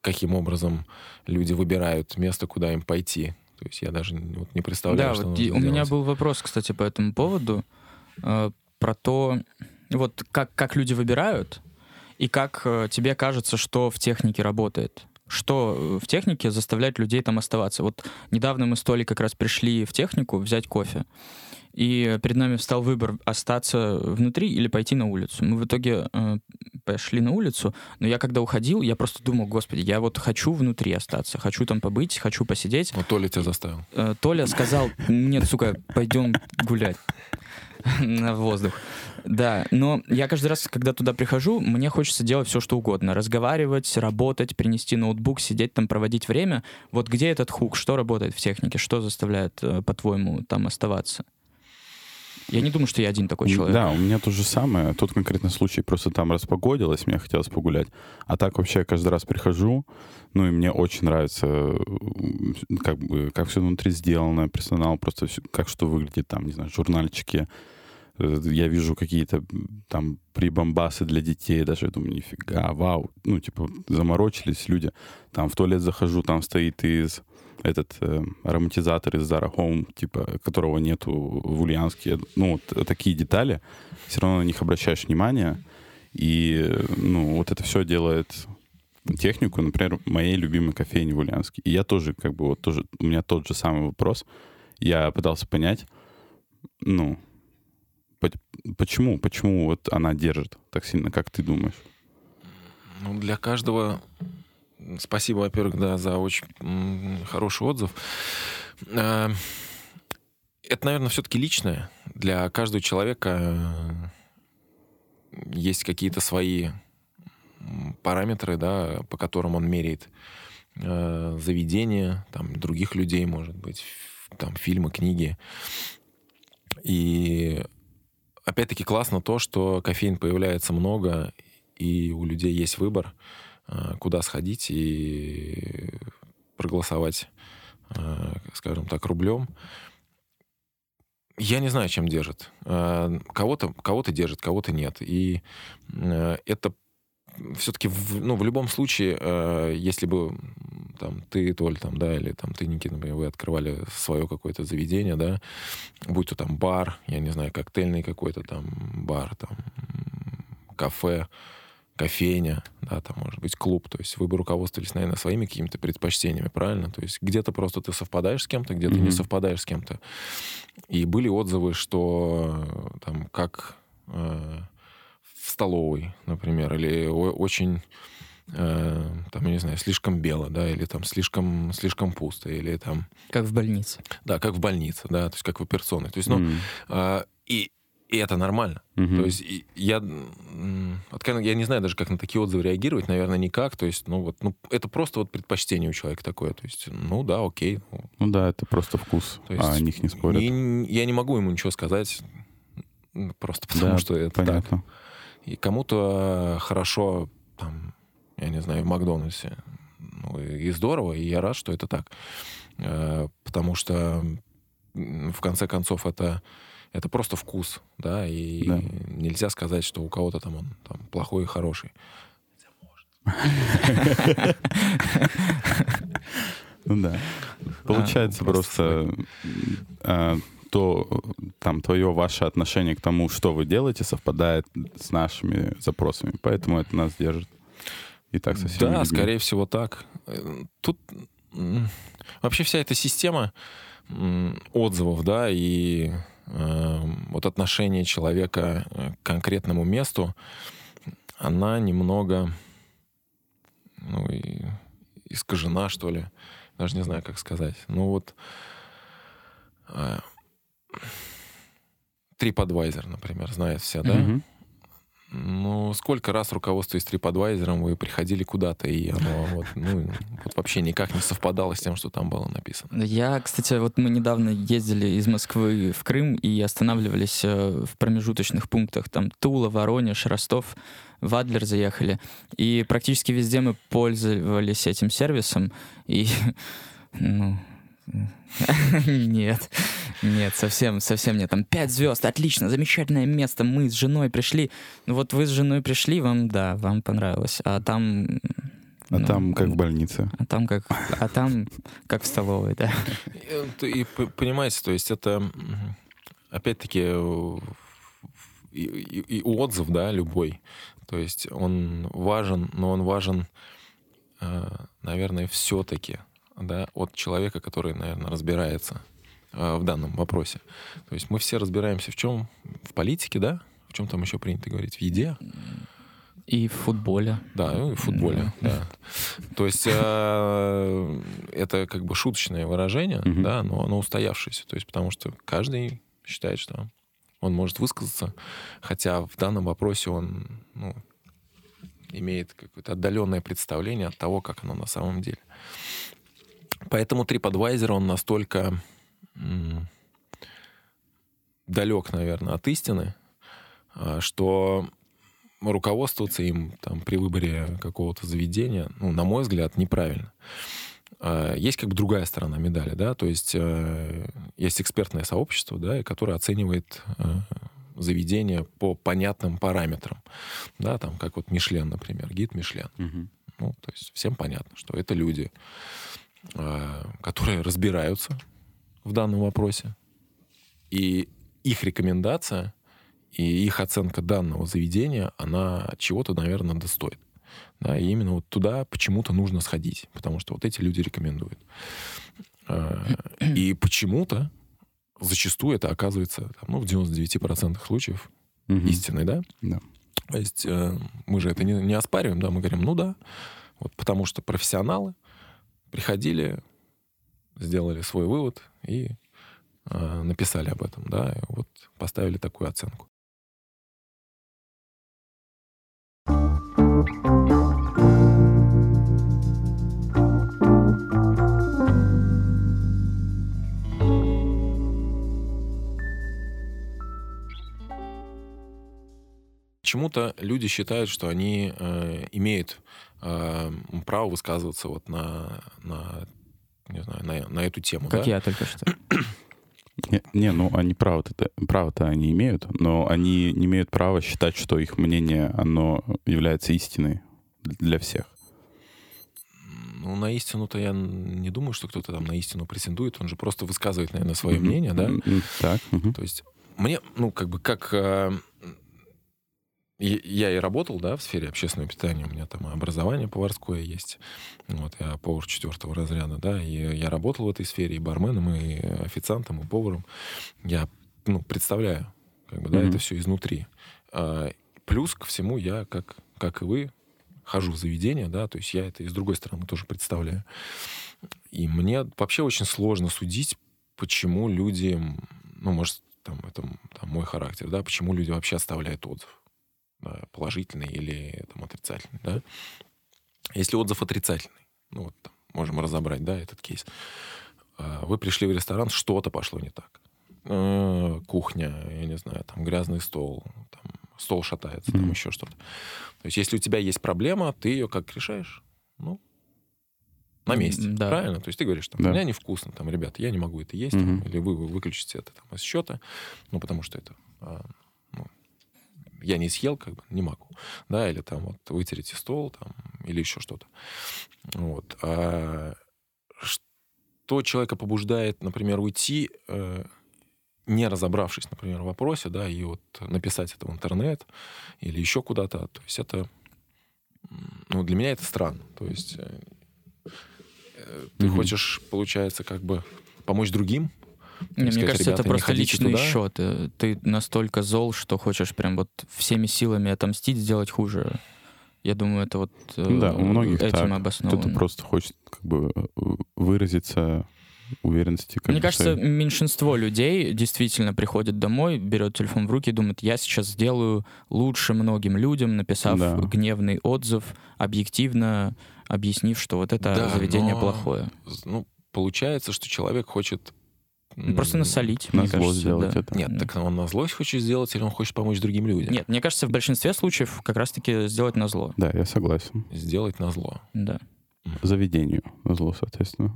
Speaker 5: каким образом люди выбирают место, куда им пойти. То есть я даже вот не представляю,
Speaker 1: Да,
Speaker 5: что
Speaker 1: вот и у меня был вопрос, кстати, по этому поводу. э, про то, вот как, как люди выбирают, и как э, тебе кажется, что в технике работает? Что э, в технике заставляет людей там оставаться? Вот недавно мы с Толей как раз пришли в технику взять кофе. И перед нами встал выбор остаться внутри или пойти на улицу. Мы в итоге э, пошли на улицу, но я когда уходил, я просто думал, господи, я вот хочу внутри остаться, хочу там побыть, хочу посидеть.
Speaker 5: Вот Толя тебя заставил.
Speaker 1: Э, Толя сказал, нет, сука, пойдем гулять на воздух. Да, но я каждый раз, когда туда прихожу, мне хочется делать все, что угодно. Разговаривать, работать, принести ноутбук, сидеть там, проводить время. Вот где этот хук? Что работает в технике? Что заставляет, э, по-твоему, там оставаться? Я не думаю, что я один такой человек.
Speaker 4: Да, у меня то же самое. Тот конкретный случай просто там распогодилось, мне хотелось погулять. А так вообще я каждый раз прихожу, ну и мне очень нравится, м, как бы, как все внутри сделано, персонал, просто всё- как что выглядит, там, не знаю, журнальчики. Э, Я вижу какие-то там прибамбасы для детей, даже я думаю, нифига, вау. Ну, типа, заморочились люди. Там в туалет захожу, там стоит из этот э, ароматизатор из Zara Home, типа, которого нету в Ульяновске. Ну, вот такие детали, все равно на них обращаешь внимание. И, э, ну, вот это все делает технику, например, моей любимой кофейни в Ульяновске. И я тоже, как бы, вот тоже, у меня тот же самый вопрос. Я пытался понять, ну, почему, почему вот она держит так сильно, как ты думаешь?
Speaker 5: Ну, для каждого... Спасибо, во-первых, да, за очень хороший отзыв. Э, Это, наверное, все-таки личное. Для каждого человека э, есть какие-то свои параметры, да, по которым он меряет э, заведения, там, других людей, может быть, там, фильмы, книги. И опять-таки классно то, что кофеин появляется много, и у людей есть выбор, э, куда сходить и проголосовать, э, скажем так, рублем. Я не знаю, чем держит. Э, Кого-то кого держит, кого-то нет. И это все-таки в, ну, в любом случае, э, если бы там ты, Толь, там, да, или там ты, Никита, например, вы открывали свое какое-то заведение, да, будь то там бар, я не знаю, коктейльный какой-то там бар, там кафе, кофейня, да, там, может быть, клуб. То есть вы бы руководствовались, наверное, своими какими-то предпочтениями, правильно? То есть где-то просто ты совпадаешь с кем-то, где-то не
Speaker 4: Мгм.
Speaker 5: совпадаешь с кем-то. И были отзывы, что э, там как э, в столовой, например, или очень э, там, я не знаю, слишком бело, да, или там слишком, слишком пусто, или там,
Speaker 1: Как в больнице.
Speaker 5: да, как в больнице, да, то есть как в операционной. То есть, ну,
Speaker 4: М,
Speaker 5: а, и, и это нормально.
Speaker 4: мгм.
Speaker 5: То есть и я, откровенно, я не знаю даже, как на такие отзывы реагировать, наверное, никак. То есть, ну вот, ну это просто вот предпочтение у человека такое. То есть, ну да, окей. ну,
Speaker 4: Ну да, это просто вкус,
Speaker 5: то есть
Speaker 4: а о них не спорят.
Speaker 5: и я не могу ему ничего сказать, просто потому
Speaker 4: Да,
Speaker 5: что это так. И кому-то хорошо, там, я не знаю, в Макдональдсе. Ну, и здорово, и я рад, что это так. Э, Потому что, в конце концов, это, это просто вкус, да, и
Speaker 4: Да.
Speaker 5: нельзя сказать, что у кого-то там он там, плохой и хороший.
Speaker 4: Ну да. Получается
Speaker 5: просто
Speaker 4: просто а, то там твое ваше отношение к тому, что вы делаете, совпадает с нашими запросами, поэтому это нас держит. И так со всеми
Speaker 5: Да,
Speaker 4: людьми.
Speaker 5: скорее всего так. Э, Тут вообще вся эта система отзывов, да, и э, вот отношение человека э, к конкретному месту, она немного ну, и искажена, что ли. Даже не знаю, как сказать. Ну вот э, TripAdvisor, например, знает все, да?
Speaker 4: Мгм.
Speaker 5: Ну, сколько раз руководствуясь TripAdvisor, вы приходили куда-то, и оно вот, ну, вот вообще никак не совпадало с тем, что там было написано.
Speaker 1: Я, кстати, вот мы недавно ездили из Москвы в Крым и останавливались э, в промежуточных пунктах. Там Тула, Воронеж, Ростов, в Адлер заехали. И практически везде мы пользовались этим сервисом. И, ну, нет, нет, совсем, совсем нет. Там пять звезд, отлично, замечательное место. Мы с женой пришли. Ну вот вы с женой пришли, вам, да, вам понравилось. А там...
Speaker 4: А
Speaker 1: ну,
Speaker 4: там как в больнице.
Speaker 1: а там как, а там как в столовой, да.
Speaker 5: И, и понимаете, то есть это, опять-таки, э, и, и- и отзыв, да, любой, то есть он важен, но он важен, э, наверное, все-таки, да, от человека, который, наверное, разбирается э, в данном вопросе. То есть мы все разбираемся в чем? В политике, да? В чем там еще принято говорить? В еде?
Speaker 1: И в футболе.
Speaker 5: Да, и в футболе, да. То есть э, это как бы шуточное выражение,
Speaker 4: Мгм.
Speaker 5: да, но оно устоявшееся. То есть потому что каждый считает, что он может высказаться, хотя в данном вопросе он ну, имеет какое-то отдаленное представление от того, как оно на самом деле. Поэтому TripAdvisor, он настолько далек, наверное, от истины, а, что руководствоваться им там, при выборе какого-то заведения, ну, на мой взгляд, неправильно. А, Есть как бы другая сторона медали, да, то есть э, есть экспертное сообщество, да, которое оценивает э, заведение по понятным параметрам, да, там, как вот Мишлен, например, гид Мишлен.
Speaker 4: Мгм.
Speaker 5: Ну, то есть всем понятно, что это люди, которые разбираются в данном вопросе, и их рекомендация и их оценка данного заведения, она чего-то, наверное, достоит. Да, и именно вот туда почему-то нужно сходить, потому что вот эти люди рекомендуют. Э, И почему-то зачастую это оказывается там, ну, в 99% случаев
Speaker 4: Мгм.
Speaker 5: истиной, да?
Speaker 4: Да.
Speaker 5: То есть э, мы же это не, не оспариваем, да, мы говорим, ну да, вот потому что профессионалы приходили, сделали свой вывод и э, написали об этом, да, вот поставили такую оценку. Почему-то люди считают, что они э, имеют право высказываться вот на, на, не знаю, на, на эту тему.
Speaker 1: Как
Speaker 5: да?
Speaker 1: я только что.
Speaker 4: Не, не, ну они право-то, право-то они имеют, но они не имеют права считать, что их мнение, оно является истиной для всех.
Speaker 5: Ну, на истину-то я не думаю, что кто-то там на истину претендует. Он же просто высказывает, наверное, свое мнение, да?
Speaker 4: Так.
Speaker 5: То есть мне, ну, как бы, как... и- я и работал, да, в сфере общественного питания. У меня там образование поварское есть. Вот, я повар четвертого разряда, да, и я работал в этой сфере и барменом, и официантом, и поваром. Я, ну, представляю, как бы, да,
Speaker 4: Мгм.
Speaker 5: это все изнутри. А, Плюс ко всему я, как, как и вы, хожу в заведение, да, то есть я это и с другой стороны тоже представляю. И мне вообще очень сложно судить, почему люди, ну, может, там, это там, мой характер, да, почему люди вообще оставляют отзыв, положительный или там, отрицательный, да. Если отзыв отрицательный, ну, вот там, можем разобрать, да, этот кейс. А, Вы пришли в ресторан, что-то пошло не так. Э, Кухня, я не знаю, там грязный стол, там стол шатается, там
Speaker 4: Мгм.
Speaker 5: еще что-то. То есть, если у тебя есть проблема, ты ее как решаешь? Ну, на месте.
Speaker 1: да.
Speaker 5: Правильно? То есть ты говоришь, там,
Speaker 4: Да.
Speaker 5: у меня невкусно, там, ребята, я не могу это есть, там,
Speaker 4: Мгм.
Speaker 5: или вы, вы выключите это там, из счета, ну, потому что это а, я не съел, как бы, не могу. Да, или там вот вытерите стол, там, или еще что-то. Вот. А что человека побуждает, например, уйти, э, не разобравшись, например, в вопросе, да, и вот написать это в интернет или еще куда-то, то есть это, ну, для меня это странно. То есть э, э, ты
Speaker 4: Мгм.
Speaker 5: хочешь, получается, как бы помочь другим,
Speaker 1: Не, мне
Speaker 5: сказать,
Speaker 1: кажется,
Speaker 5: «Ребята,
Speaker 1: это просто личные
Speaker 5: туда».
Speaker 1: счеты. Ты настолько зол, что хочешь прям вот всеми силами отомстить, сделать хуже. Я думаю, это вот э,
Speaker 4: Да, у многих
Speaker 1: этим
Speaker 4: так.
Speaker 1: обосновано.
Speaker 4: Кто-то просто хочет как бы э, выразиться уверенности. Как
Speaker 1: Мне кажется,
Speaker 4: своей.
Speaker 1: меньшинство людей действительно приходит домой, берет телефон в руки и думает, я сейчас сделаю лучше многим людям, написав
Speaker 4: Да.
Speaker 1: гневный отзыв, объективно объяснив, что вот это
Speaker 5: Да,
Speaker 1: заведение
Speaker 5: но,
Speaker 1: плохое.
Speaker 5: Ну, получается, что человек хочет...
Speaker 1: Ну, Просто насолить,
Speaker 4: на
Speaker 1: мне
Speaker 4: зло
Speaker 1: кажется.
Speaker 4: сделать
Speaker 1: да.
Speaker 4: это.
Speaker 5: Нет, так он на злость хочет сделать, или он хочет помочь другим людям?
Speaker 1: Нет, мне кажется, в большинстве случаев как раз-таки сделать на зло.
Speaker 4: Да, я согласен.
Speaker 5: Сделать на зло.
Speaker 1: Да.
Speaker 4: Заведению на зло, соответственно.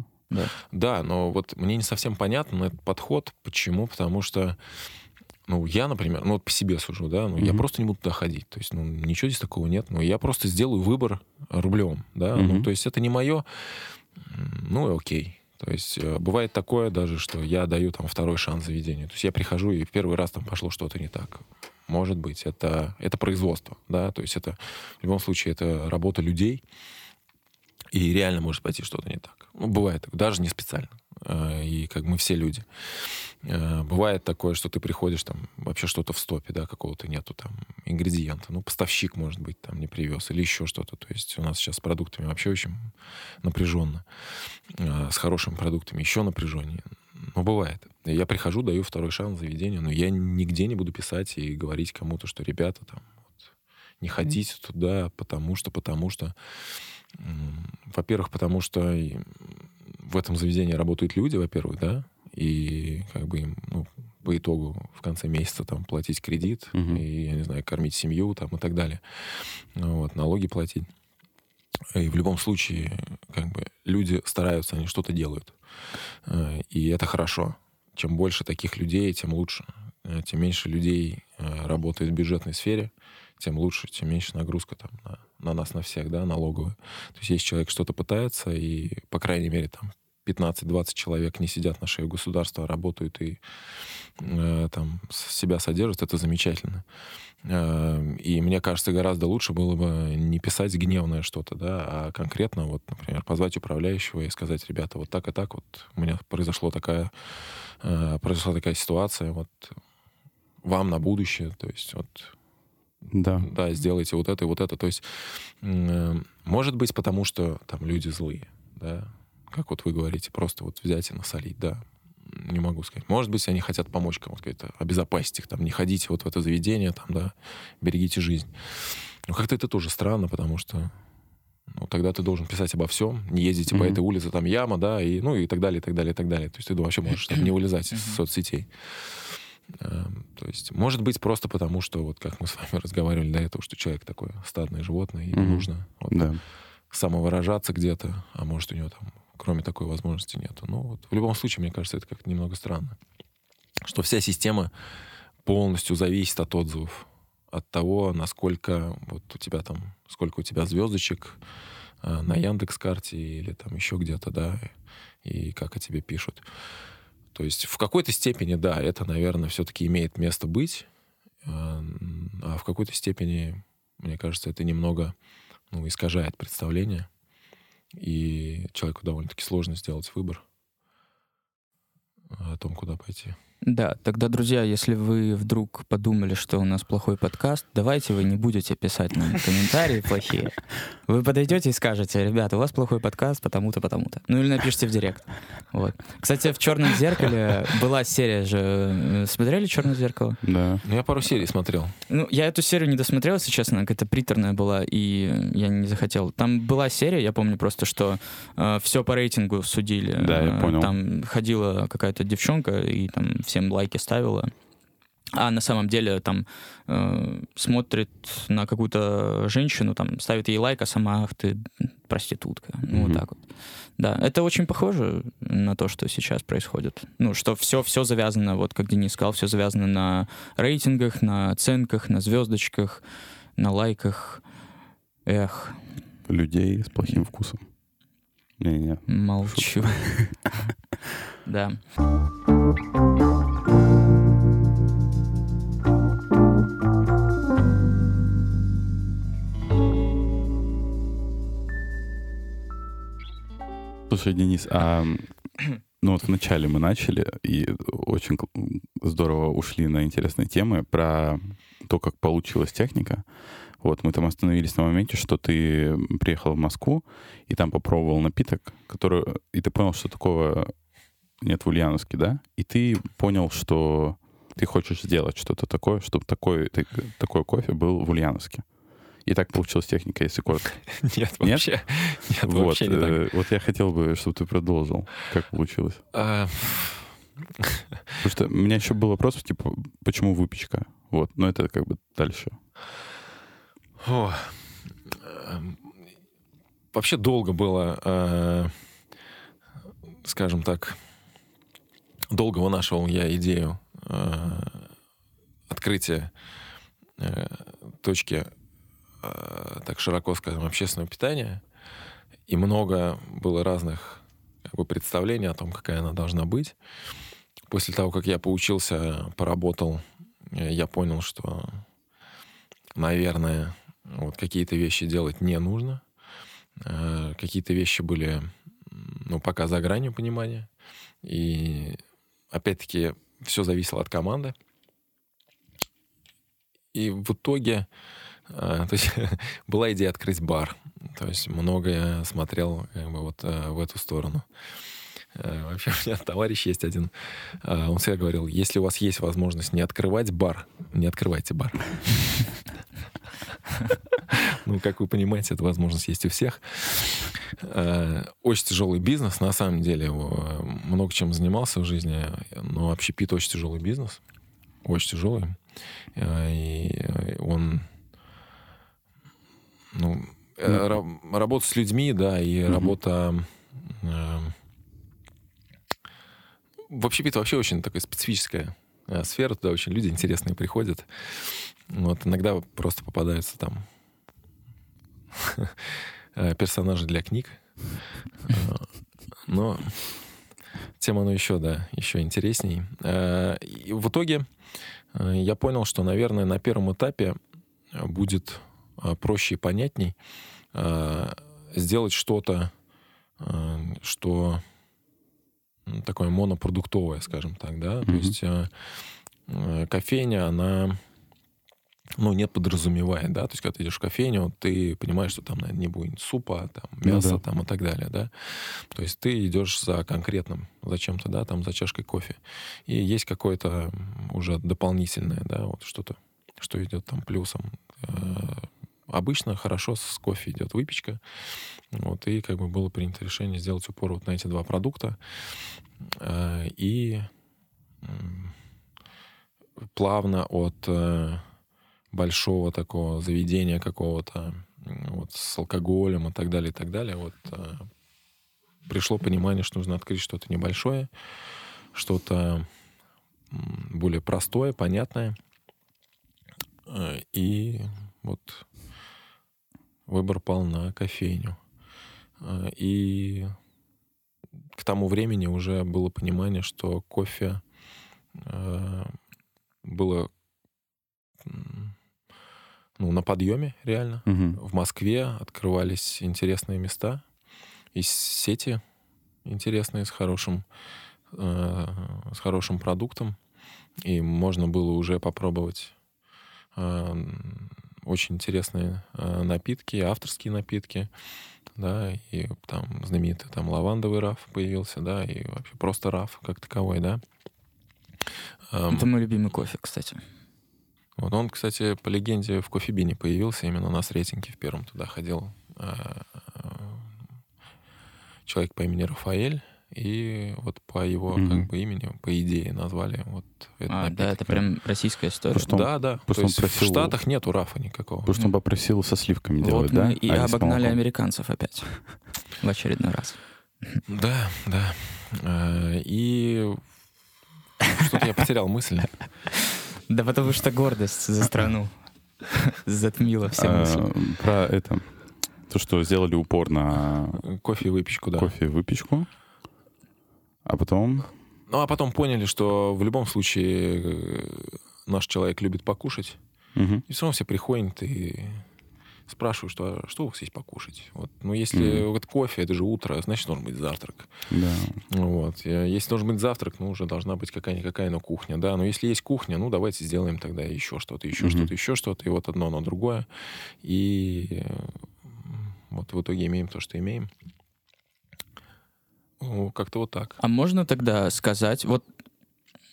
Speaker 5: Да, но вот мне не совсем понятно этот подход. Почему? Потому что, ну, я, например, ну, вот по себе сужу, да, ну, я
Speaker 4: Мгм.
Speaker 5: просто не буду туда ходить. То есть, ну, ничего здесь такого нет. Но я просто сделаю выбор рублем, да. Ну,
Speaker 4: Мгм.
Speaker 5: то есть, это не мое, ну, и окей. То есть, э, бывает такое даже, что я даю там второй шанс заведению. То есть, я прихожу, и в первый раз там пошло что-то не так. Может быть, это, это производство, да, то есть это в любом случае это работа людей, и реально может пойти что-то не так. Ну, бывает, даже не специально. Э, и как мы все люди. Э, бывает такое, что ты приходишь, там вообще что-то в стопе, да, какого-то нету там ингредиента. Ну, поставщик, может быть, там не привез или еще что-то. То есть у нас сейчас с продуктами вообще очень напряженно. Э, с хорошими продуктами еще напряженнее. Ну, бывает. Я прихожу, даю второй шанс заведению, но я нигде не буду писать и говорить кому-то, что ребята там вот, не ходите туда, потому что, потому что. Во-первых, потому что в этом заведении работают люди, во-первых, да, и как бы им, ну, по итогу в конце месяца там платить кредит угу. и, я не знаю, кормить семью там и так далее. Вот, налоги платить. И в любом случае, как бы, люди стараются, они что-то делают. Э, и это хорошо. Чем больше таких людей, тем лучше. Э, тем меньше людей э, работает в бюджетной сфере, тем лучше, тем меньше нагрузка там на, на нас, на всех, да, налоговая. То есть если человек что-то пытается, и, по крайней мере, там 15-20 человек не сидят на шее государства, а работают и э, там себя содержат, это замечательно. Э, и мне кажется, гораздо лучше было бы не писать гневное что-то, да, а конкретно, вот, например, позвать управляющего и сказать, ребята, вот так и так, вот у меня произошло такая, э, произошла такая ситуация, вот вам на будущее, то есть вот
Speaker 4: да.
Speaker 5: да, сделайте вот это и вот это. То есть, э, может быть, потому что там люди злые, да, как вот вы говорите, просто вот взять и насолить, да, не могу сказать. Может быть, они хотят помочь кому-то, сказать, обезопасить их, там, не ходите вот в это заведение, там, да, берегите жизнь. Но как-то это тоже странно, потому что ну, тогда ты должен писать обо всем, не ездите mm-hmm. по этой улице, там яма, да, и, ну, и так далее, и так далее, и так далее. То есть ты вообще можешь там, не вылезать из соцсетей. Эм, то есть, может быть, просто потому, что, вот как мы с вами разговаривали до этого, что человек такое стадное животное, ему mm-hmm. нужно вот,
Speaker 4: да.
Speaker 5: самовыражаться где-то, а может, у него там, кроме такой возможности, нету. Ну, вот, в любом случае, мне кажется, это как-то немного странно. Что вся система полностью зависит от отзывов, от того, насколько вот у тебя там, сколько у тебя звездочек э, на Яндекс карте или там еще где-то, да, и как о тебе пишут. То есть в какой-то степени, да, это, наверное, все-таки имеет место быть, а, а в какой-то степени, мне кажется, это немного ну, искажает представление, и человеку довольно-таки сложно сделать выбор о том, куда пойти.
Speaker 1: Да, тогда, друзья, если вы вдруг подумали, что у нас плохой подкаст, давайте вы не будете писать нам комментарии плохие. Вы подойдете и скажете, ребята, у вас плохой подкаст, потому-то, потому-то. Ну или напишите в директ. Вот. Кстати, в «Черном зеркале» была серия же... Э, смотрели «Черное зеркало»?
Speaker 4: Да.
Speaker 5: Ну, я пару серий смотрел.
Speaker 1: Ну, я эту серию не досмотрел, если честно, какая-то приторная была, и я не захотел. Там была серия, я помню просто, что э, все по рейтингу судили.
Speaker 4: Да, я понял.
Speaker 1: Там ходила какая-то девчонка, и там всем лайки ставила. А на самом деле там э, смотрит на какую-то женщину, там ставит ей лайк, а сама, ах ты, проститутка. Mm-hmm. Ну, вот так вот. Да, это очень похоже на то, что сейчас происходит. Ну, что все, все завязано, вот как Денис сказал, все завязано на рейтингах, на оценках, на звездочках, на лайках. Эх.
Speaker 4: Людей с плохим вкусом. Не-не.
Speaker 1: Молчу. Да.
Speaker 4: Слушай, Денис, а ну вот вначале мы начали и очень здорово ушли на интересные темы про то, как получилась техника. Вот, мы там остановились на моменте, что ты приехал в Москву и там попробовал напиток, который... И ты понял, что такого нет в Ульяновске, да? И ты понял, что ты хочешь сделать что-то такое, чтобы такой, такой кофе был в Ульяновске. И так получилась техника, если коротко.
Speaker 5: Нет, вообще. Нет,
Speaker 4: вот, вообще не так. Э, вот я хотел бы, чтобы ты продолжил. Как получилось? А... Потому что у меня еще был вопрос, типа, почему выпечка? Вот, но это как бы дальше.
Speaker 5: О, вообще долго было, э, скажем так, долго вынашивал я идею э, открытия э, точки, э, так широко скажем, общественного питания. И много было разных как бы, представлений о том, какая она должна быть. После того, как я поучился, поработал э, я понял, что, наверное, вот какие-то вещи делать не нужно. Э, какие-то вещи были, ну, пока за гранью понимания. И, опять-таки, все зависело от команды. И в итоге э, то есть, была идея открыть бар. То есть многое смотрел как бы, вот э, в эту сторону. Э, Вообще, у меня товарищ есть один. э, Он всегда говорил, если у вас есть возможность не открывать бар, не открывайте бар. Ну, как вы понимаете, эта возможность есть у всех. Э, Очень тяжелый бизнес, на самом деле. Много чем занимался в жизни, но общепит очень тяжелый бизнес. Очень тяжелый. И он... Ну, ра- работа с людьми, да, и работа... э, В общепит вообще очень такая специфическая э, сфера, туда очень люди интересные приходят. Вот иногда просто попадаются там э, персонажи для книг. Но тем оно еще, да, еще интересней. Э, И в итоге я понял, что, наверное, на первом этапе будет проще и понятней сделать что-то, что ну, такое монопродуктовое, скажем так, да. То
Speaker 4: Мгм.
Speaker 5: есть э, э, кофейня, она ну, не подразумевает, да, то есть, когда ты идешь в кофейню, ты понимаешь, что там, наверное, не будет супа, там,
Speaker 4: Ну
Speaker 5: мяса,
Speaker 4: да.
Speaker 5: там, и так далее, да. То есть ты идешь за конкретным, за чем-то, да, там, за чашкой кофе. И есть какое-то уже дополнительное, да, вот что-то, что идет там плюсом. Э, Обычно хорошо с кофе идет выпечка. Вот, и как бы было принято решение сделать упор вот на эти два продукта. Э, И плавно от э, большого такого заведения какого-то вот с алкоголем и так далее, и так далее, вот э, пришло понимание, что нужно открыть что-то небольшое, что-то более простое, понятное. И вот выбор пал на кофейню. Э, И к тому времени уже было понимание, что кофе э, было ну, на подъеме реально.
Speaker 4: Мгм.
Speaker 5: В Москве открывались интересные места и сети интересные с хорошим, э, с хорошим продуктом. И можно было уже попробовать э, очень интересные э, напитки, авторские напитки, да, и там знаменитый там лавандовый раф появился, да, и вообще просто раф как таковой, да. Эм,
Speaker 1: Это мой любимый кофе, кстати.
Speaker 5: вот он, кстати, по легенде в кофебине появился, именно на рейтинге в первом туда ходил э, э, человек по имени Рафаэль, и вот по его
Speaker 4: Мгм.
Speaker 5: как бы имени, по идее назвали вот этот
Speaker 1: А, да,
Speaker 5: напиток.
Speaker 1: это прям российская история.
Speaker 4: Что он-
Speaker 5: Да, да.
Speaker 4: просто
Speaker 5: То
Speaker 4: он
Speaker 5: есть
Speaker 4: просил-
Speaker 5: в Штатах нету рафа никакого.
Speaker 4: Потому что он попросил со сливками
Speaker 1: Вот
Speaker 4: делать,
Speaker 1: мы
Speaker 4: да?
Speaker 1: и
Speaker 4: А
Speaker 1: обогнали американцев опять. В очередной раз.
Speaker 5: Да, да. Э, И что-то я потерял мысль.
Speaker 1: Да потому что гордость за страну затмила все
Speaker 4: А,
Speaker 1: мысли.
Speaker 4: Про это. То, что сделали упор на
Speaker 5: Кофе и выпечку, да.
Speaker 4: кофе и выпечку. А потом...
Speaker 5: Ну, а потом поняли, что в любом случае э, наш человек любит покушать.
Speaker 4: Мгм.
Speaker 5: И все равно все приходят и спрашивают, что, а что у вас есть покушать. Вот. Ну, если
Speaker 4: Мгм.
Speaker 5: вот кофе, это же утро, значит, должен быть завтрак.
Speaker 4: Да.
Speaker 5: Вот. Если должен быть завтрак, ну, уже должна быть какая-никакая, но кухня, да. Но если есть кухня, ну, давайте сделаем тогда еще что-то, еще
Speaker 4: Мгм.
Speaker 5: что-то, еще что-то, и вот одно, но другое. И э, вот в итоге имеем то, что имеем. Как-то вот так.
Speaker 1: А можно тогда сказать, вот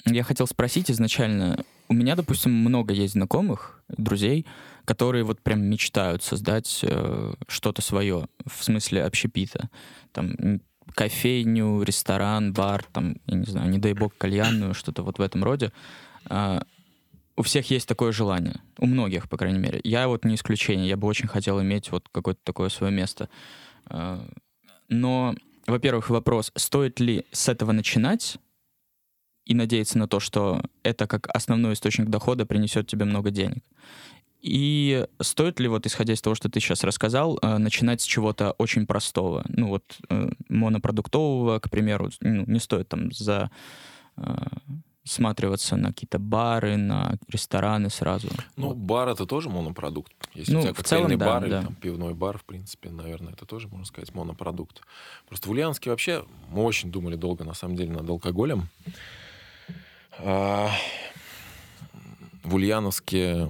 Speaker 1: я хотел спросить изначально, у меня, допустим, много есть знакомых, друзей, которые вот прям мечтают создать э, что-то свое, в смысле общепита. Там кофейню, ресторан, бар, там, я не знаю, не дай бог, кальянную, что-то вот в этом роде. А, у всех есть такое желание. У многих, по крайней мере. Я вот не исключение. Я бы очень хотел иметь вот какое-то такое свое место. А, Но, во-первых, вопрос, стоит ли с этого начинать и надеяться на то, что это как основной источник дохода принесет тебе много денег? И стоит ли, вот исходя из того, что ты сейчас рассказал, э, начинать с чего-то очень простого? Ну вот э, монопродуктового, к примеру, ну, не стоит там за э, сматриваться на какие-то бары, на рестораны сразу.
Speaker 5: Ну,
Speaker 1: Вот.
Speaker 5: бар это тоже монопродукт. Если
Speaker 1: Ну,
Speaker 5: у тебя
Speaker 1: в целом, да,
Speaker 5: бар или
Speaker 1: да.
Speaker 5: там, пивной бар, в принципе, наверное, это тоже, можно сказать, монопродукт. Просто в Ульяновске вообще мы очень думали долго, на самом деле, над алкоголем. А, в Ульяновске,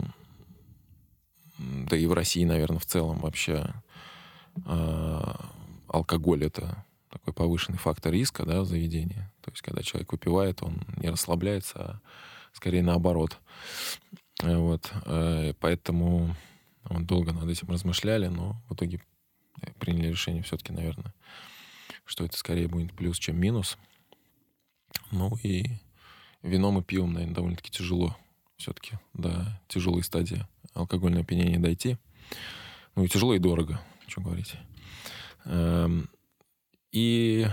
Speaker 5: да и в России, наверное, в целом вообще а, алкоголь это такой повышенный фактор риска да, в заведении. То есть, когда человек выпивает, он не расслабляется, а скорее наоборот. Э, Вот. э, Поэтому вот долго над этим размышляли, но в итоге э, приняли решение все-таки, наверное, что это скорее будет плюс, чем минус. Ну и вином и пивом, наверное, довольно-таки тяжело все-таки до тяжелой стадии алкогольного опьянения дойти. Ну и тяжело и дорого, что говорить. И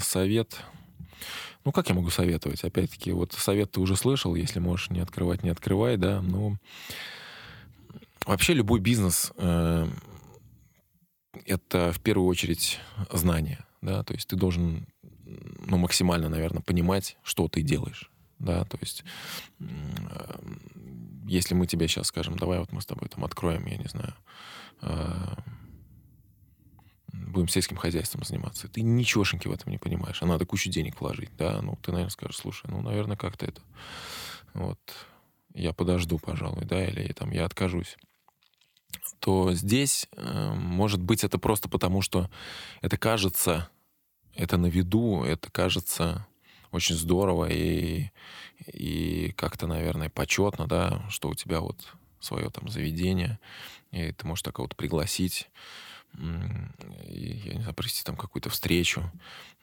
Speaker 5: совет... Ну, как я могу советовать? Опять-таки, вот совет ты уже слышал, если можешь не открывать, не открывай, да. Ну, вообще любой бизнес э, это в первую очередь знание, да, то есть ты должен, ну, максимально, наверное, понимать, что ты делаешь, да, то есть э, если мы тебе сейчас скажем, давай вот мы с тобой там откроем, я не знаю, э, будем сельским хозяйством заниматься. Ты ничегошеньки в этом не понимаешь. А надо кучу денег вложить. Да, ну ты, наверное, скажешь, слушай, ну, наверное, как-то это... Вот я подожду, пожалуй, да, или там я откажусь то здесь, э, может быть, это просто потому, что это кажется, это на виду, это кажется очень здорово и, и как-то, наверное, почетно, да, что у тебя вот свое там заведение, и ты можешь такого-то пригласить, м, и, я не знаю, провести там какую-то встречу.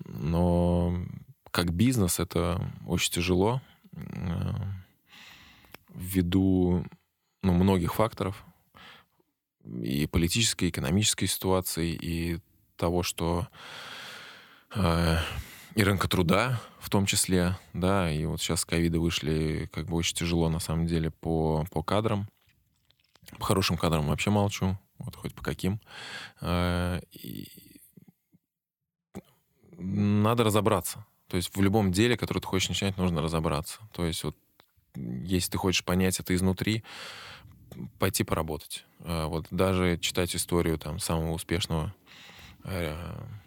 Speaker 5: Но как бизнес это очень тяжело э, ввиду ну, многих факторов, и политической, и экономической ситуации, и того, что э, и рынка труда в том числе, да, и вот сейчас с ковида вышли, как бы очень тяжело на самом деле по, по кадрам. По хорошим кадрам вообще молчу, вот хоть по каким. Э, и надо разобраться. То есть в любом деле, которое ты хочешь начинать, нужно разобраться. То есть вот если ты хочешь понять это изнутри, пойти поработать. Э, Вот даже читать историю там самого успешного, э,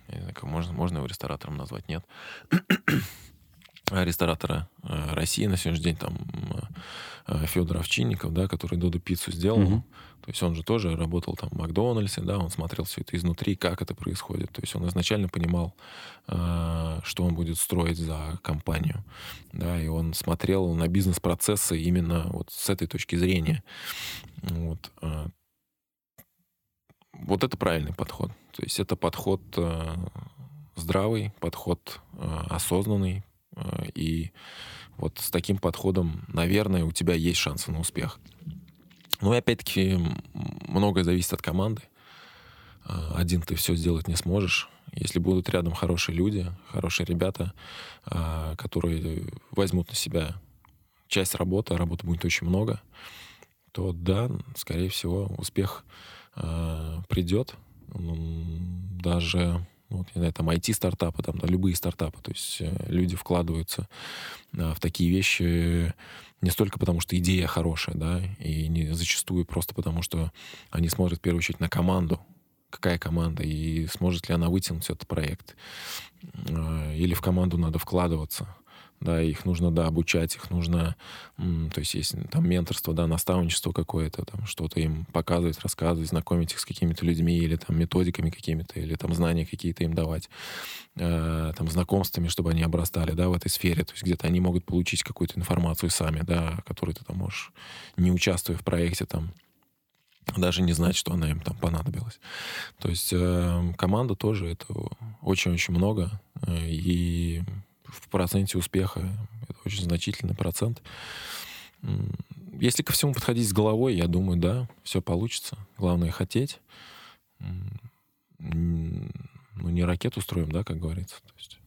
Speaker 5: я не знаю, как можно, можно его ресторатором назвать, нет, ресторатора э, России на сегодняшний день, там э, Федор Овчинников, да, который Доду пиццу сделал.
Speaker 4: Мгм.
Speaker 5: То есть он же тоже работал там в Макдональдсе, да, он смотрел все это изнутри, как это происходит. То есть он изначально понимал, э, что он будет строить за компанию, да, и он смотрел на бизнес-процессы именно вот с этой точки зрения. Вот. Вот это правильный подход. То есть это подход здравый, подход осознанный, и вот с таким подходом, наверное, у тебя есть шансы на успех. Ну и опять-таки многое зависит от команды. А, Один ты все сделать не сможешь. Если будут рядом хорошие люди, хорошие ребята, а, которые возьмут на себя часть работы, а работы будет очень много, то да, скорее всего, успех придет. Даже вот, не знаю, там IT-стартапы, там, да, любые стартапы. То есть э, люди вкладываются а, в такие вещи не столько потому, что идея хорошая, да, и не зачастую просто потому, что они смотрят в первую очередь на команду, какая команда, и сможет ли она вытянуть этот проект. А, Или в команду надо вкладываться. Да, их нужно, да, обучать, их нужно, то есть есть там менторство, да, наставничество какое-то, там что-то им показывать, рассказывать, знакомить их с какими-то людьми или там методиками какими-то, или там знания какие-то им давать, э, там знакомствами, чтобы они обрастали, да, в этой сфере, то есть где-то они могут получить какую-то информацию сами, да, которую ты там можешь, не участвуя в проекте, там, даже не знать, что она им там понадобилась. То есть э, команда тоже это очень-очень много, э, и в проценте успеха это очень значительный процент. Если ко всему подходить с головой, я думаю, да, все получится. Главное хотеть. Ну, не ракету строим, да, как говорится. То есть,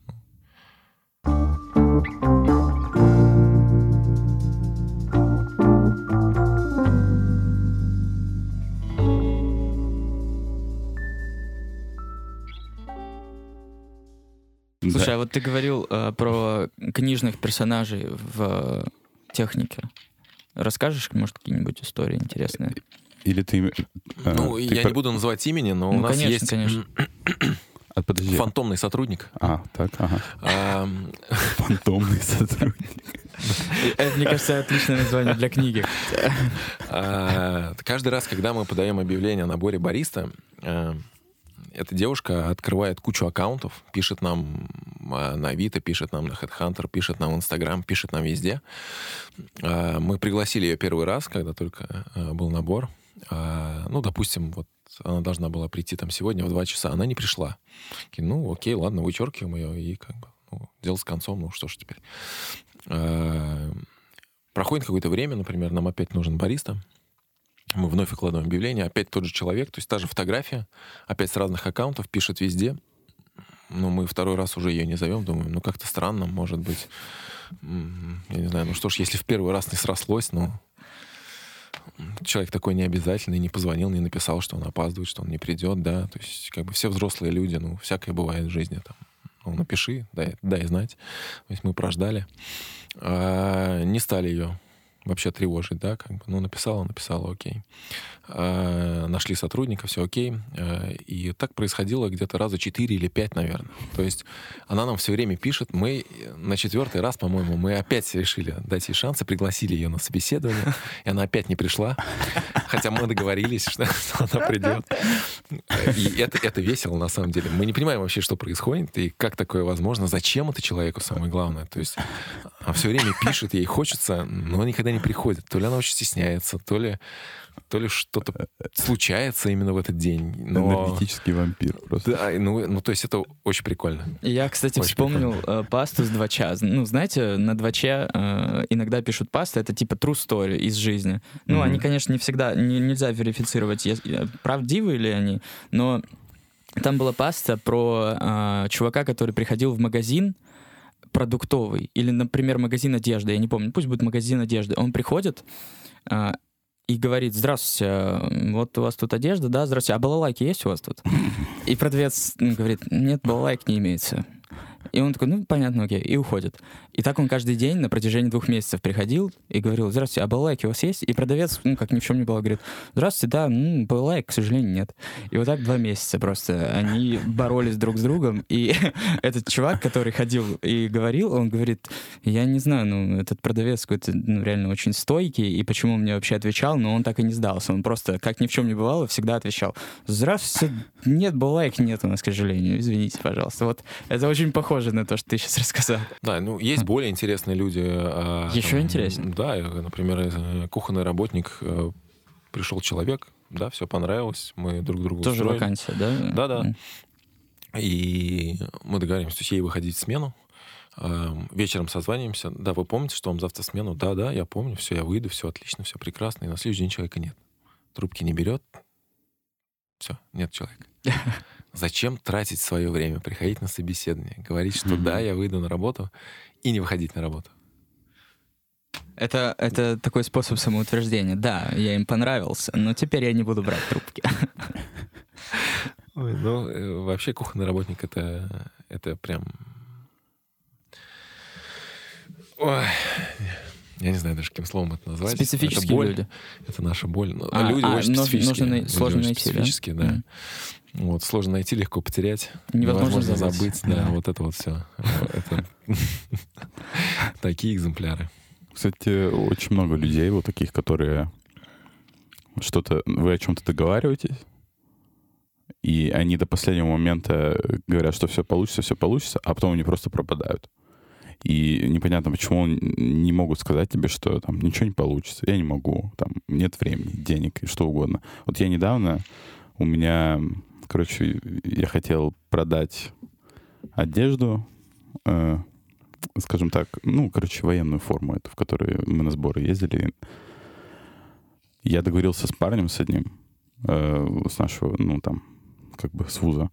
Speaker 1: Слушай, а вот ты говорил э, про книжных персонажей в э, технике. Расскажешь, может, какие-нибудь истории интересные?
Speaker 4: Или ты... э,
Speaker 5: Ну,
Speaker 4: ты
Speaker 5: я
Speaker 4: по-
Speaker 5: не буду называть имени, но у
Speaker 1: Ну,
Speaker 5: нас
Speaker 1: конечно,
Speaker 5: есть
Speaker 1: конечно.
Speaker 4: А, подожди.
Speaker 5: фантомный сотрудник.
Speaker 4: А, так, ага. Фантомный сотрудник.
Speaker 1: Это, мне кажется, отличное название для книги.
Speaker 5: а, Каждый раз, когда мы подаем объявление о наборе бариста, эта девушка открывает кучу аккаунтов, пишет нам а, на Авито, пишет нам на Headhunter, пишет нам в Инстаграм, пишет нам везде. А, Мы пригласили ее первый раз, когда только э, был набор. Ну, допустим, вот она должна была прийти там сегодня в 2 часа, она не пришла. Ну, окей, ладно, вычеркиваем ее, и как бы ну, дело с концом, ну что ж теперь. Проходит какое-то время, например, нам опять нужен бариста. Мы вновь выкладываем объявление, опять тот же человек, то есть та же фотография, опять с разных аккаунтов, пишет везде. Но мы второй раз уже ее не зовем, думаем, ну как-то странно, может быть. Я не знаю, ну что ж, если в первый раз не срослось, ну человек такой необязательный, не позвонил, не написал, что он опаздывает, что он не придет, да, то есть как бы все взрослые люди, ну всякое бывает в жизни там. Ну, напиши, дай, дай знать. То есть мы прождали. А, не стали ее вообще тревожить, да, как бы, ну, написала, написала, окей. А, нашли сотрудника, все окей. А, и так происходило где-то раза четыре или пять, наверное. То есть она нам все время пишет, мы на четвертый раз, по-моему, мы опять решили дать ей шанс и пригласили ее на собеседование, и она опять не пришла, хотя мы договорились, что, она придет. И это, это весело, на самом деле. Мы не понимаем вообще, что происходит, и как такое возможно, зачем это человеку, самое главное. То есть все время пишет, ей хочется, но никогда не приходит. То ли она очень стесняется, то ли, то ли что-то случается именно в этот день. Но...
Speaker 4: Энергетический вампир просто.
Speaker 5: Да, ну, ну, то есть это очень прикольно.
Speaker 1: Я, кстати,
Speaker 5: Очень
Speaker 1: вспомнил э, пасту с 2ча. Ну, знаете, на 2ча э, иногда пишут пасты, это типа true story из жизни. Ну,
Speaker 4: Мгм.
Speaker 1: они, конечно, не всегда, не- нельзя верифицировать, э, правдивы ли они, но там была паста про э, чувака, который приходил в магазин продуктовый, или, например, магазин одежды, я не помню, пусть будет магазин одежды. Он приходит, э, и говорит, здравствуйте, э, вот у вас тут одежда, да, здравствуйте, а балалайки есть у вас тут? И продавец ну, говорит, нет, балалайк не имеется. И он такой, ну, понятно, окей, и уходит. И так он каждый день на протяжении двух месяцев приходил и говорил, здравствуйте, а балалайки у вас есть? И продавец, ну, как ни в чем не было, говорит, здравствуйте, да, ну, балалайк, к сожалению, нет. И вот так два месяца просто они боролись друг с другом, и этот чувак, который ходил и говорил, он говорит, я не знаю, ну, этот продавец какой-то, ну, реально очень стойкий, и почему он мне вообще отвечал, но он так и не сдался. Он просто, как ни в чем не бывало, всегда отвечал, здравствуйте, нет, балалайк нет у нас, к сожалению, извините, пожалуйста. Вот это очень похоже на то, что ты сейчас рассказал.
Speaker 5: Да, ну есть более интересные люди. а,
Speaker 1: Еще интереснее.
Speaker 5: Да, например, э, кухонный работник, э, пришел человек, да, все понравилось, мы друг другу
Speaker 1: Тоже
Speaker 5: устроили.
Speaker 1: вакансия, да?
Speaker 5: Да-да. И мы договоримся с ей выходить в смену. Эм, Вечером созваниваемся. Да, вы помните, что вам завтра смену? Да, да, я помню, все, я выйду, все отлично, все прекрасно. И на следующий день человека нет. Трубки не берет. Все, нет человека. Зачем тратить свое время, приходить на собеседование, говорить, что
Speaker 4: Мгм.
Speaker 5: да, я выйду на работу, и не выходить на работу?
Speaker 1: Это, это такой способ самоутверждения. Да, я им понравился, но теперь я не буду брать трубки.
Speaker 5: Ой, ну, э, вообще кухонный работник это, это прям... Ой, я не знаю даже, каким словом это назвать. это
Speaker 1: Специфические
Speaker 5: боль.
Speaker 1: люди.
Speaker 5: Это наша боль. Ну,
Speaker 1: А,
Speaker 5: люди
Speaker 1: а,
Speaker 5: очень специфические.
Speaker 1: нужно
Speaker 5: Люди
Speaker 1: сложно
Speaker 5: очень
Speaker 1: найти, да?
Speaker 5: специфические, да.
Speaker 1: Мгм.
Speaker 5: Вот, сложно найти, легко потерять.
Speaker 1: Невозможно
Speaker 5: невозможно
Speaker 1: забыть.
Speaker 5: забыть. Да,
Speaker 1: Да.
Speaker 5: вот это вот все. Это такие экземпляры.
Speaker 4: Кстати, очень много людей вот таких, которые что-то... Вы о чем-то договариваетесь, и они до последнего момента говорят, что все получится, все получится, а потом они просто пропадают. И непонятно, почему не могут сказать тебе, что там ничего не получится. Я не могу, там нет времени, денег и что угодно. Вот я недавно, у меня, короче, я хотел продать одежду, э, скажем так, ну, короче, военную форму эту, в которой мы на сборы ездили. Я договорился с парнем, с одним, э, с нашего, ну, там, как бы с вуза.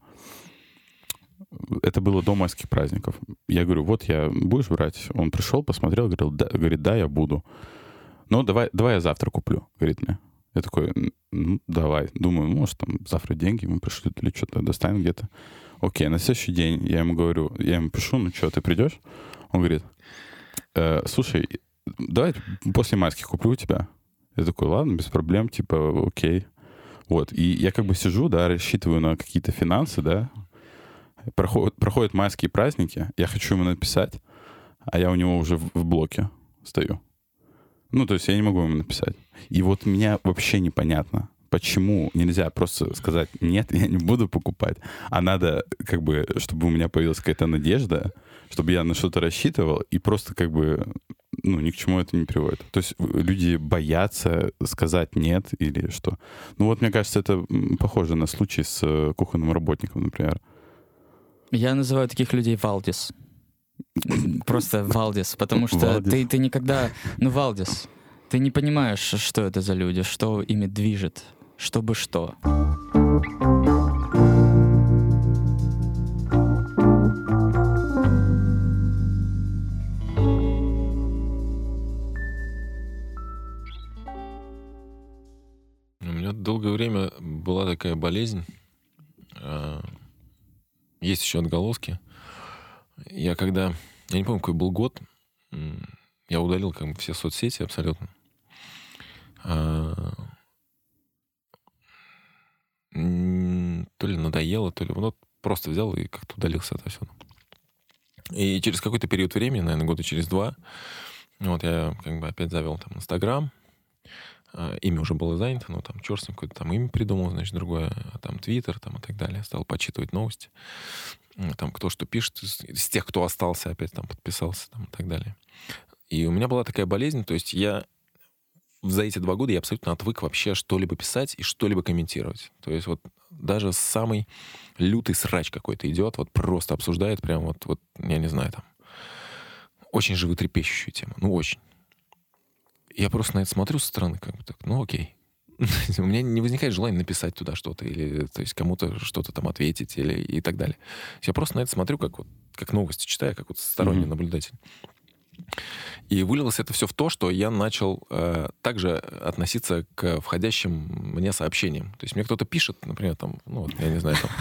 Speaker 4: Это было до майских праздников. Я говорю, вот я, будешь брать? Он пришел, посмотрел, говорил, да, говорит, да, я буду. Ну, давай, давай я завтра куплю, говорит мне. Я такой, ну, давай. Думаю, может, там завтра деньги ему пришлют или что-то достанем где-то. Окей, на следующий день я ему говорю, я ему пишу, ну что, ты придешь? Он говорит, «Э, слушай, давай после майских куплю у тебя. Я такой, ладно, без проблем, типа, окей. Вот, и я как бы сижу, да, рассчитываю на какие-то финансы, да. Проходят, проходят майские праздники, я хочу ему написать, а я у него уже в, в блоке стою. Ну, то есть я не могу ему написать. И вот меня вообще непонятно, почему нельзя просто сказать, нет, я не буду покупать, а надо, как бы, чтобы у меня появилась какая-то надежда, чтобы я на что-то рассчитывал, и просто как бы, ну, ни к чему это не приводит. То есть люди боятся сказать нет или что. Ну вот, мне кажется, это похоже на случай с э, кухонным работником, например.
Speaker 1: Я называю таких людей Валдис. Просто Валдис, потому что
Speaker 4: Валдис.
Speaker 1: ты, ты никогда... Ну, Валдис, ты не понимаешь, что это за люди, что ими движет, чтобы что.
Speaker 5: У меня долгое время была такая болезнь. а, Есть еще отголоски. Я когда... Я не помню, какой был год. Я удалил как бы все соцсети абсолютно. А, То ли надоело, то ли... Вот просто взял и как-то удалился это все. И через какой-то период времени, наверное, года через два, вот я как бы опять завел там Инстаграм, имя уже было занято, но там черт какое-то там имя придумал, значит, другое, а там Твиттер там и так далее. Стал почитывать новости. Там кто что пишет, из, из тех, кто остался, опять там подписался там и так далее. И у меня была такая болезнь, то есть я за эти два года я абсолютно отвык вообще что-либо писать и что-либо комментировать. То есть вот даже самый лютый срач какой-то идет, вот просто обсуждает прям вот, вот я не знаю, там, очень животрепещущую тему. Ну, очень. Я просто на это смотрю со стороны, как бы так, ну окей. У меня не возникает желания написать туда что-то, или то есть кому-то что-то там ответить, или и так далее. Я просто на это смотрю, как вот как новости читаю, как вот сторонний
Speaker 4: Мгм.
Speaker 5: наблюдатель. И вылилось это все в то, что я начал э, также относиться к входящим мне сообщениям. То есть мне кто-то пишет, например, там, ну, вот, я не знаю, там,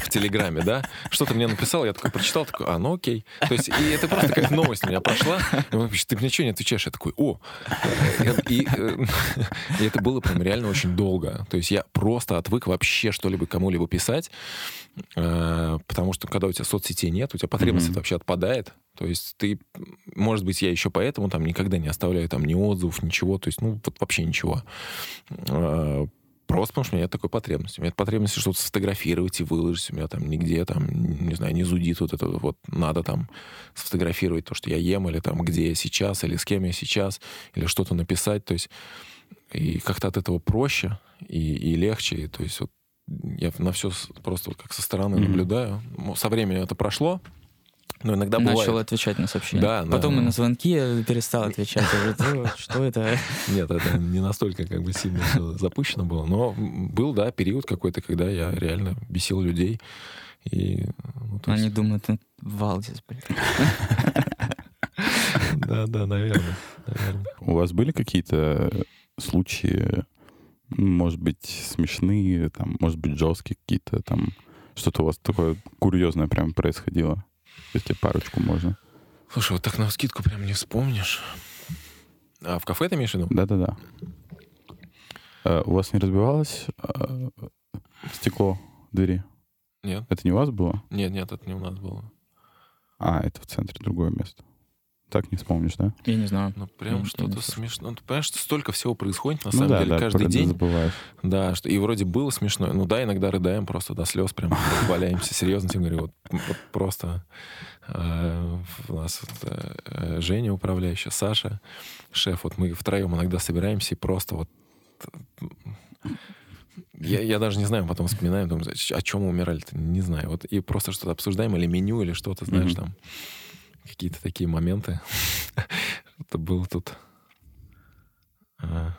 Speaker 5: в Телеграме, да, что-то мне написал, я такой прочитал, такой, а, ну окей. То есть и это просто как новость меня прошла. Он пишет, ты мне что не отвечаешь? Я такой, о. И, и, э, и это было прям реально очень долго. То есть я просто отвык вообще что-либо кому-либо писать, потому что когда у тебя соцсетей нет, у тебя потребность это вообще отпадает. То есть ты, может быть, я еще поэтому там никогда не оставляю там ни отзывов, ничего, то есть, ну, вот вообще ничего. Э, Просто потому что у меня нет такой потребности. У меня нет потребности что-то сфотографировать и выложить. У меня там нигде, там, не знаю, не зудит вот это вот. Надо там сфотографировать то, что я ем, или там, где я сейчас, или с кем я сейчас, или что-то написать. То есть и как-то от этого проще и, и легче. И, то есть вот я на все просто вот как со стороны
Speaker 4: Мгм.
Speaker 5: наблюдаю. Со временем это прошло, но иногда бывает...
Speaker 1: Начал отвечать на сообщения.
Speaker 5: Да, да.
Speaker 1: Потом и на звонки я перестал отвечать. Я говорю, «Ты, Что это?
Speaker 5: Нет, это не настолько как бы сильно запущено было. Но был, да, период какой-то, когда я реально бесил людей. И, ну,
Speaker 1: Они
Speaker 5: есть-
Speaker 1: думают, ну, Валдис, блин.
Speaker 5: Да, да, наверное.
Speaker 4: У вас были какие-то случаи, может быть, смешные, там, может быть, жесткие какие-то, там, что-то у вас такое курьезное прям происходило? Если парочку можно.
Speaker 5: Слушай, вот так на скидку прям не вспомнишь. А в кафе ты имеешь в виду?
Speaker 4: Да-да-да. Э, У вас не разбивалось э, стекло двери?
Speaker 5: Нет,
Speaker 4: Это не у вас было?
Speaker 5: нет, нет, это не у нас было.
Speaker 4: А, это в центре другое место. Так не вспомнишь, да?
Speaker 1: Я не знаю.
Speaker 5: Ну, прям
Speaker 1: не
Speaker 5: что-то смешно. Ну, ты понимаешь, что столько всего происходит, на
Speaker 4: ну
Speaker 5: самом
Speaker 4: да,
Speaker 5: деле,
Speaker 4: да,
Speaker 5: каждый день.
Speaker 4: забываешь.
Speaker 5: Да, что и вроде было смешно. Ну да, иногда рыдаем просто до слез, прям валяемся. Серьезно тебе говорю, вот, вот просто э, у нас вот, э, Женя управляющая, Саша, шеф, вот мы втроем иногда собираемся и просто вот я, я даже не знаю, потом вспоминаем, думаю, о чем мы умирали-то, не знаю. Вот и просто что-то обсуждаем, или меню, или что-то, знаешь,
Speaker 4: Мгм.
Speaker 5: там какие-то такие моменты. Это было тут... а,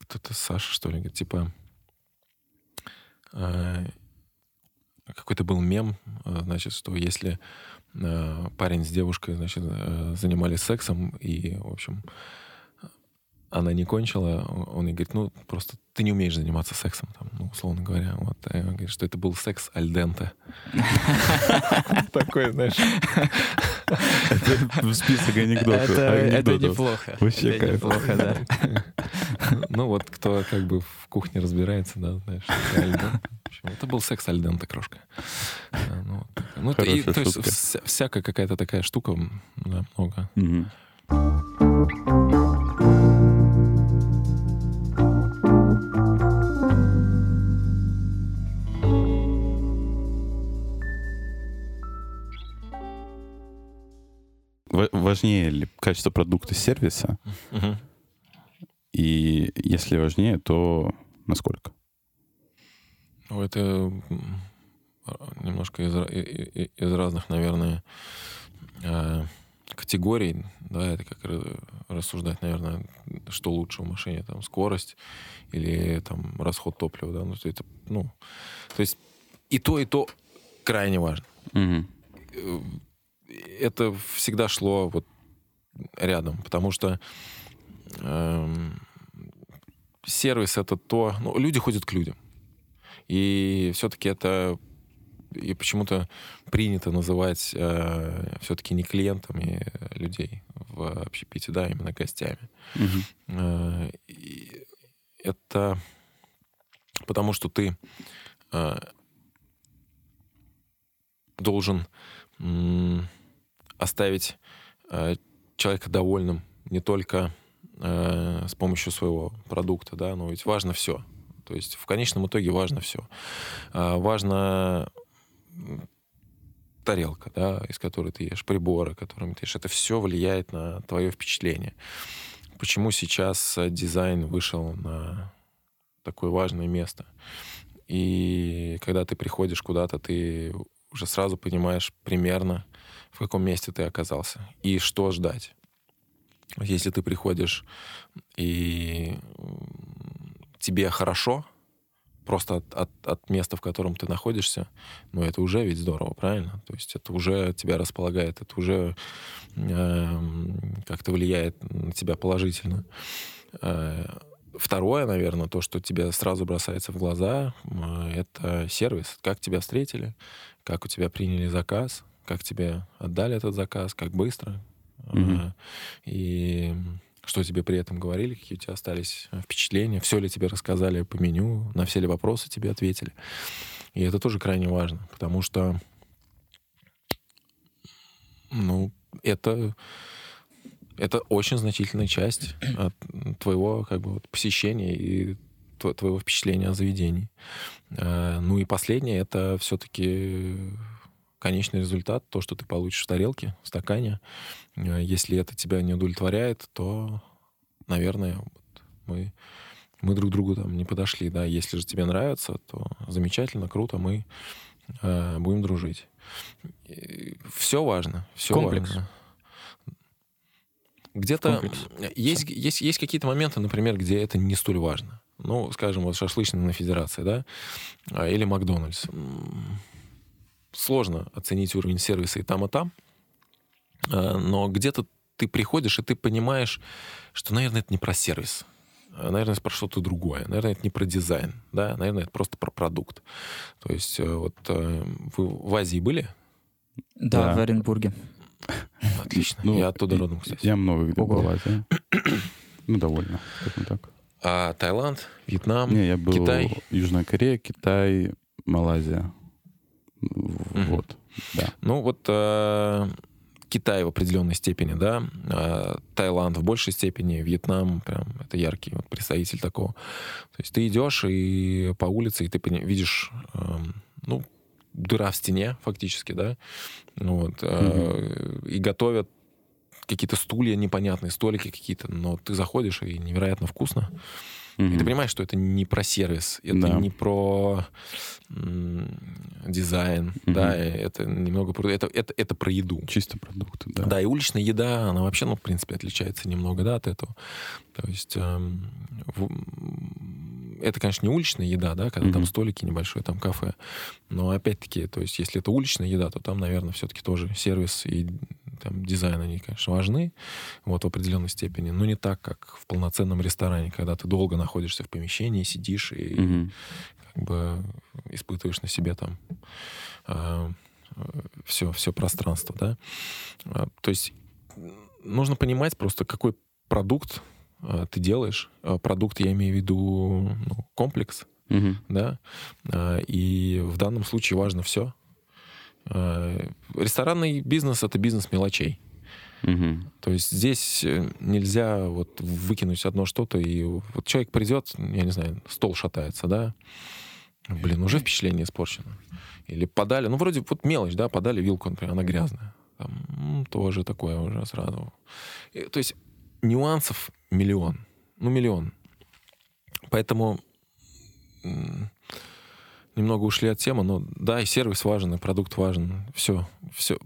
Speaker 5: кто-то Саша, что ли, типа э, какой-то был мем, э, значит, что если парень с девушкой, значит, занимались сексом и, в общем, она не кончила, он ей говорит, ну, просто ты не умеешь заниматься сексом, там, ну, условно говоря. Вот, и он говорит, что это был секс альденте. Такой, знаешь.
Speaker 4: В список анекдотов.
Speaker 1: Это, это неплохо.
Speaker 4: Вообще
Speaker 1: это неплохо, да.
Speaker 5: Ну, вот кто как бы в кухне разбирается, да, знаешь. это Это был секс альденте, крошка. Ну. Ну, это то есть всякая какая-то такая штука, много.
Speaker 4: Важнее ли качество продукта сервиса?
Speaker 5: Мгм.
Speaker 4: И если важнее, то насколько?
Speaker 5: Ну, это немножко из, из разных, наверное, э, категорий. Да, это как ра- рассуждать, наверное, что лучше в машине, там, скорость или там расход топлива, да, ну, то это, ну, то есть и то, и то крайне важно.
Speaker 4: Мгм.
Speaker 5: Э, Это всегда шло вот рядом, потому что эм, сервис это то, ну, люди ходят к людям. И все-таки это и почему-то принято называть все-таки не клиентами людей в общепите, да, именно гостями.
Speaker 4: Мгм.
Speaker 5: Э, это потому что ты э, должен м, оставить э, человека довольным не только э, с помощью своего продукта, да, но ведь важно все. То есть в конечном итоге важно все. важно м, тарелка, да, из которой ты ешь, приборы, которыми ты ешь. Это все влияет на твое впечатление. Почему сейчас э, дизайн вышел на такое важное место? И когда ты приходишь куда-то, ты уже сразу понимаешь примерно, в каком месте ты оказался и что ждать. Если ты приходишь и тебе хорошо, просто от, от, от места, в котором ты находишься, ну, это уже ведь здорово, правильно? То есть это уже тебя располагает, это уже эм, как-то влияет на тебя положительно. Э, Второе, наверное, то, что тебе сразу бросается в глаза, м, это сервис. Как тебя встретили, как у тебя приняли заказ, как тебе отдали этот заказ, как быстро. Э, И что тебе при этом говорили, какие у тебя остались впечатления, все ли тебе рассказали по меню, на все ли вопросы тебе ответили. И это тоже крайне важно, потому что, ну, это, это очень значительная часть от твоего как бы вот, посещения и тво- твоего впечатления о заведении. Э, Ну и последнее, это все-таки конечный результат, то, что ты получишь в тарелке, в стакане. Э, Если это тебя не удовлетворяет, то, наверное, вот мы, мы друг другу там не подошли. Да? Если же тебе нравится, то замечательно, круто, мы э, будем дружить. Все важно. Все
Speaker 1: Комплекс.
Speaker 5: важно. Где-то
Speaker 1: Комплекс.
Speaker 5: есть, есть, есть какие-то моменты, например, где это не столь важно. Ну, скажем, вот шашлычная на Федерации, да, А, или Макдональдс. Сложно оценить уровень сервиса и там, и там, А, но где-то ты приходишь, и ты понимаешь, что, наверное, это не про сервис. А, Наверное, это про что-то другое. Наверное, это не про дизайн. Да? Наверное, это просто про продукт. То есть э, вот э, вы в Азии были?
Speaker 1: Да,
Speaker 4: Да.
Speaker 1: в Оренбурге.
Speaker 5: Отлично.
Speaker 4: Ну,
Speaker 5: Я оттуда родом, кстати.
Speaker 4: Я много где
Speaker 1: Ого.
Speaker 4: был в Азии. Ну, довольно, так.
Speaker 5: А Таиланд, Вьетнам,
Speaker 4: Не, я был
Speaker 5: Китай?
Speaker 4: Южная Корея, Китай, Малайзия. Вот, да.
Speaker 5: Ну вот э, Китай в определенной степени, да, а Таиланд в большей степени, Вьетнам прям это яркий вот представитель такого. То есть ты идешь и по улице, и ты видишь, эм, ну, дыра в стене фактически, да, Ну вот, э, и готовят какие-то стулья непонятные, столики какие-то, но ты заходишь, и невероятно вкусно. И
Speaker 4: Мгм.
Speaker 5: ты понимаешь, что это не про сервис, это
Speaker 4: Да.
Speaker 5: не про дизайн,
Speaker 4: Мгм.
Speaker 5: да, это немного про... Это, это, это про еду.
Speaker 4: Чисто продукты, да.
Speaker 5: Да. и уличная еда, она вообще, ну, в принципе, отличается немного, да, от этого. То есть эм, в- это, конечно, не уличная еда, да, когда там
Speaker 4: Мгм.
Speaker 5: столики небольшое, там кафе. Но опять-таки, то есть если это уличная еда, то там, наверное, все-таки тоже сервис и там, дизайн, они, конечно, важны вот, в определенной степени, но не так, как в полноценном ресторане, когда ты долго находишься в помещении, сидишь и
Speaker 4: Мгм.
Speaker 5: как бы испытываешь на себе там все, все пространство, да. А, То есть нужно понимать просто, какой продукт а, ты делаешь. А, Продукт, я имею в виду ну, комплекс,
Speaker 4: Мгм.
Speaker 5: да, А, и в данном случае важно все. Ресторанный бизнес — это бизнес мелочей.
Speaker 4: Мгм.
Speaker 5: То есть здесь э, нельзя вот выкинуть одно что-то, и вот человек придет, я не знаю, стол шатается, да, блин, уже впечатление испорчено. Или подали, ну, вроде вот мелочь, да, подали вилку, например, она грязная. Там, тоже такое уже сразу. И, то есть нюансов миллион. Ну, миллион. Поэтому немного ушли от темы, но да, и сервис важен, и продукт важен. Все, все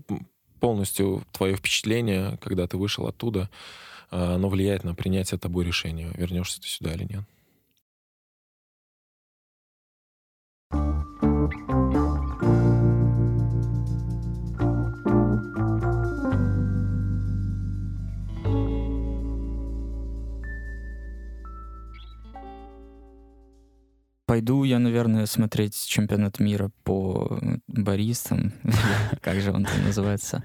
Speaker 5: полностью твое впечатление, когда ты вышел оттуда, а, оно влияет на принятие тобой решения, вернешься ты сюда или нет.
Speaker 1: Пойду я, наверное, смотреть чемпионат мира по э, баристам. Как же он там называется?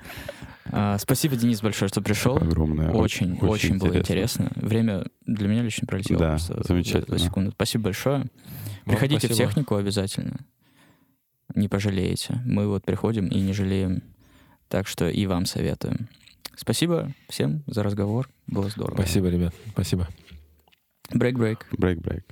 Speaker 1: А, Спасибо, Денис, большое, что пришел.
Speaker 4: Огромное.
Speaker 1: Очень, очень, было интересно. Время для меня лично пролетело.
Speaker 4: Да, замечательно.
Speaker 1: За секунду. Спасибо большое. Приходите в
Speaker 5: спасибо.
Speaker 1: технику обязательно. Не пожалеете. Мы вот приходим и не жалеем. Так что и вам советуем. Спасибо всем за разговор. Было здорово.
Speaker 5: Спасибо, ребят. Спасибо.
Speaker 1: Брейк-брейк.
Speaker 4: Брейк-брейк.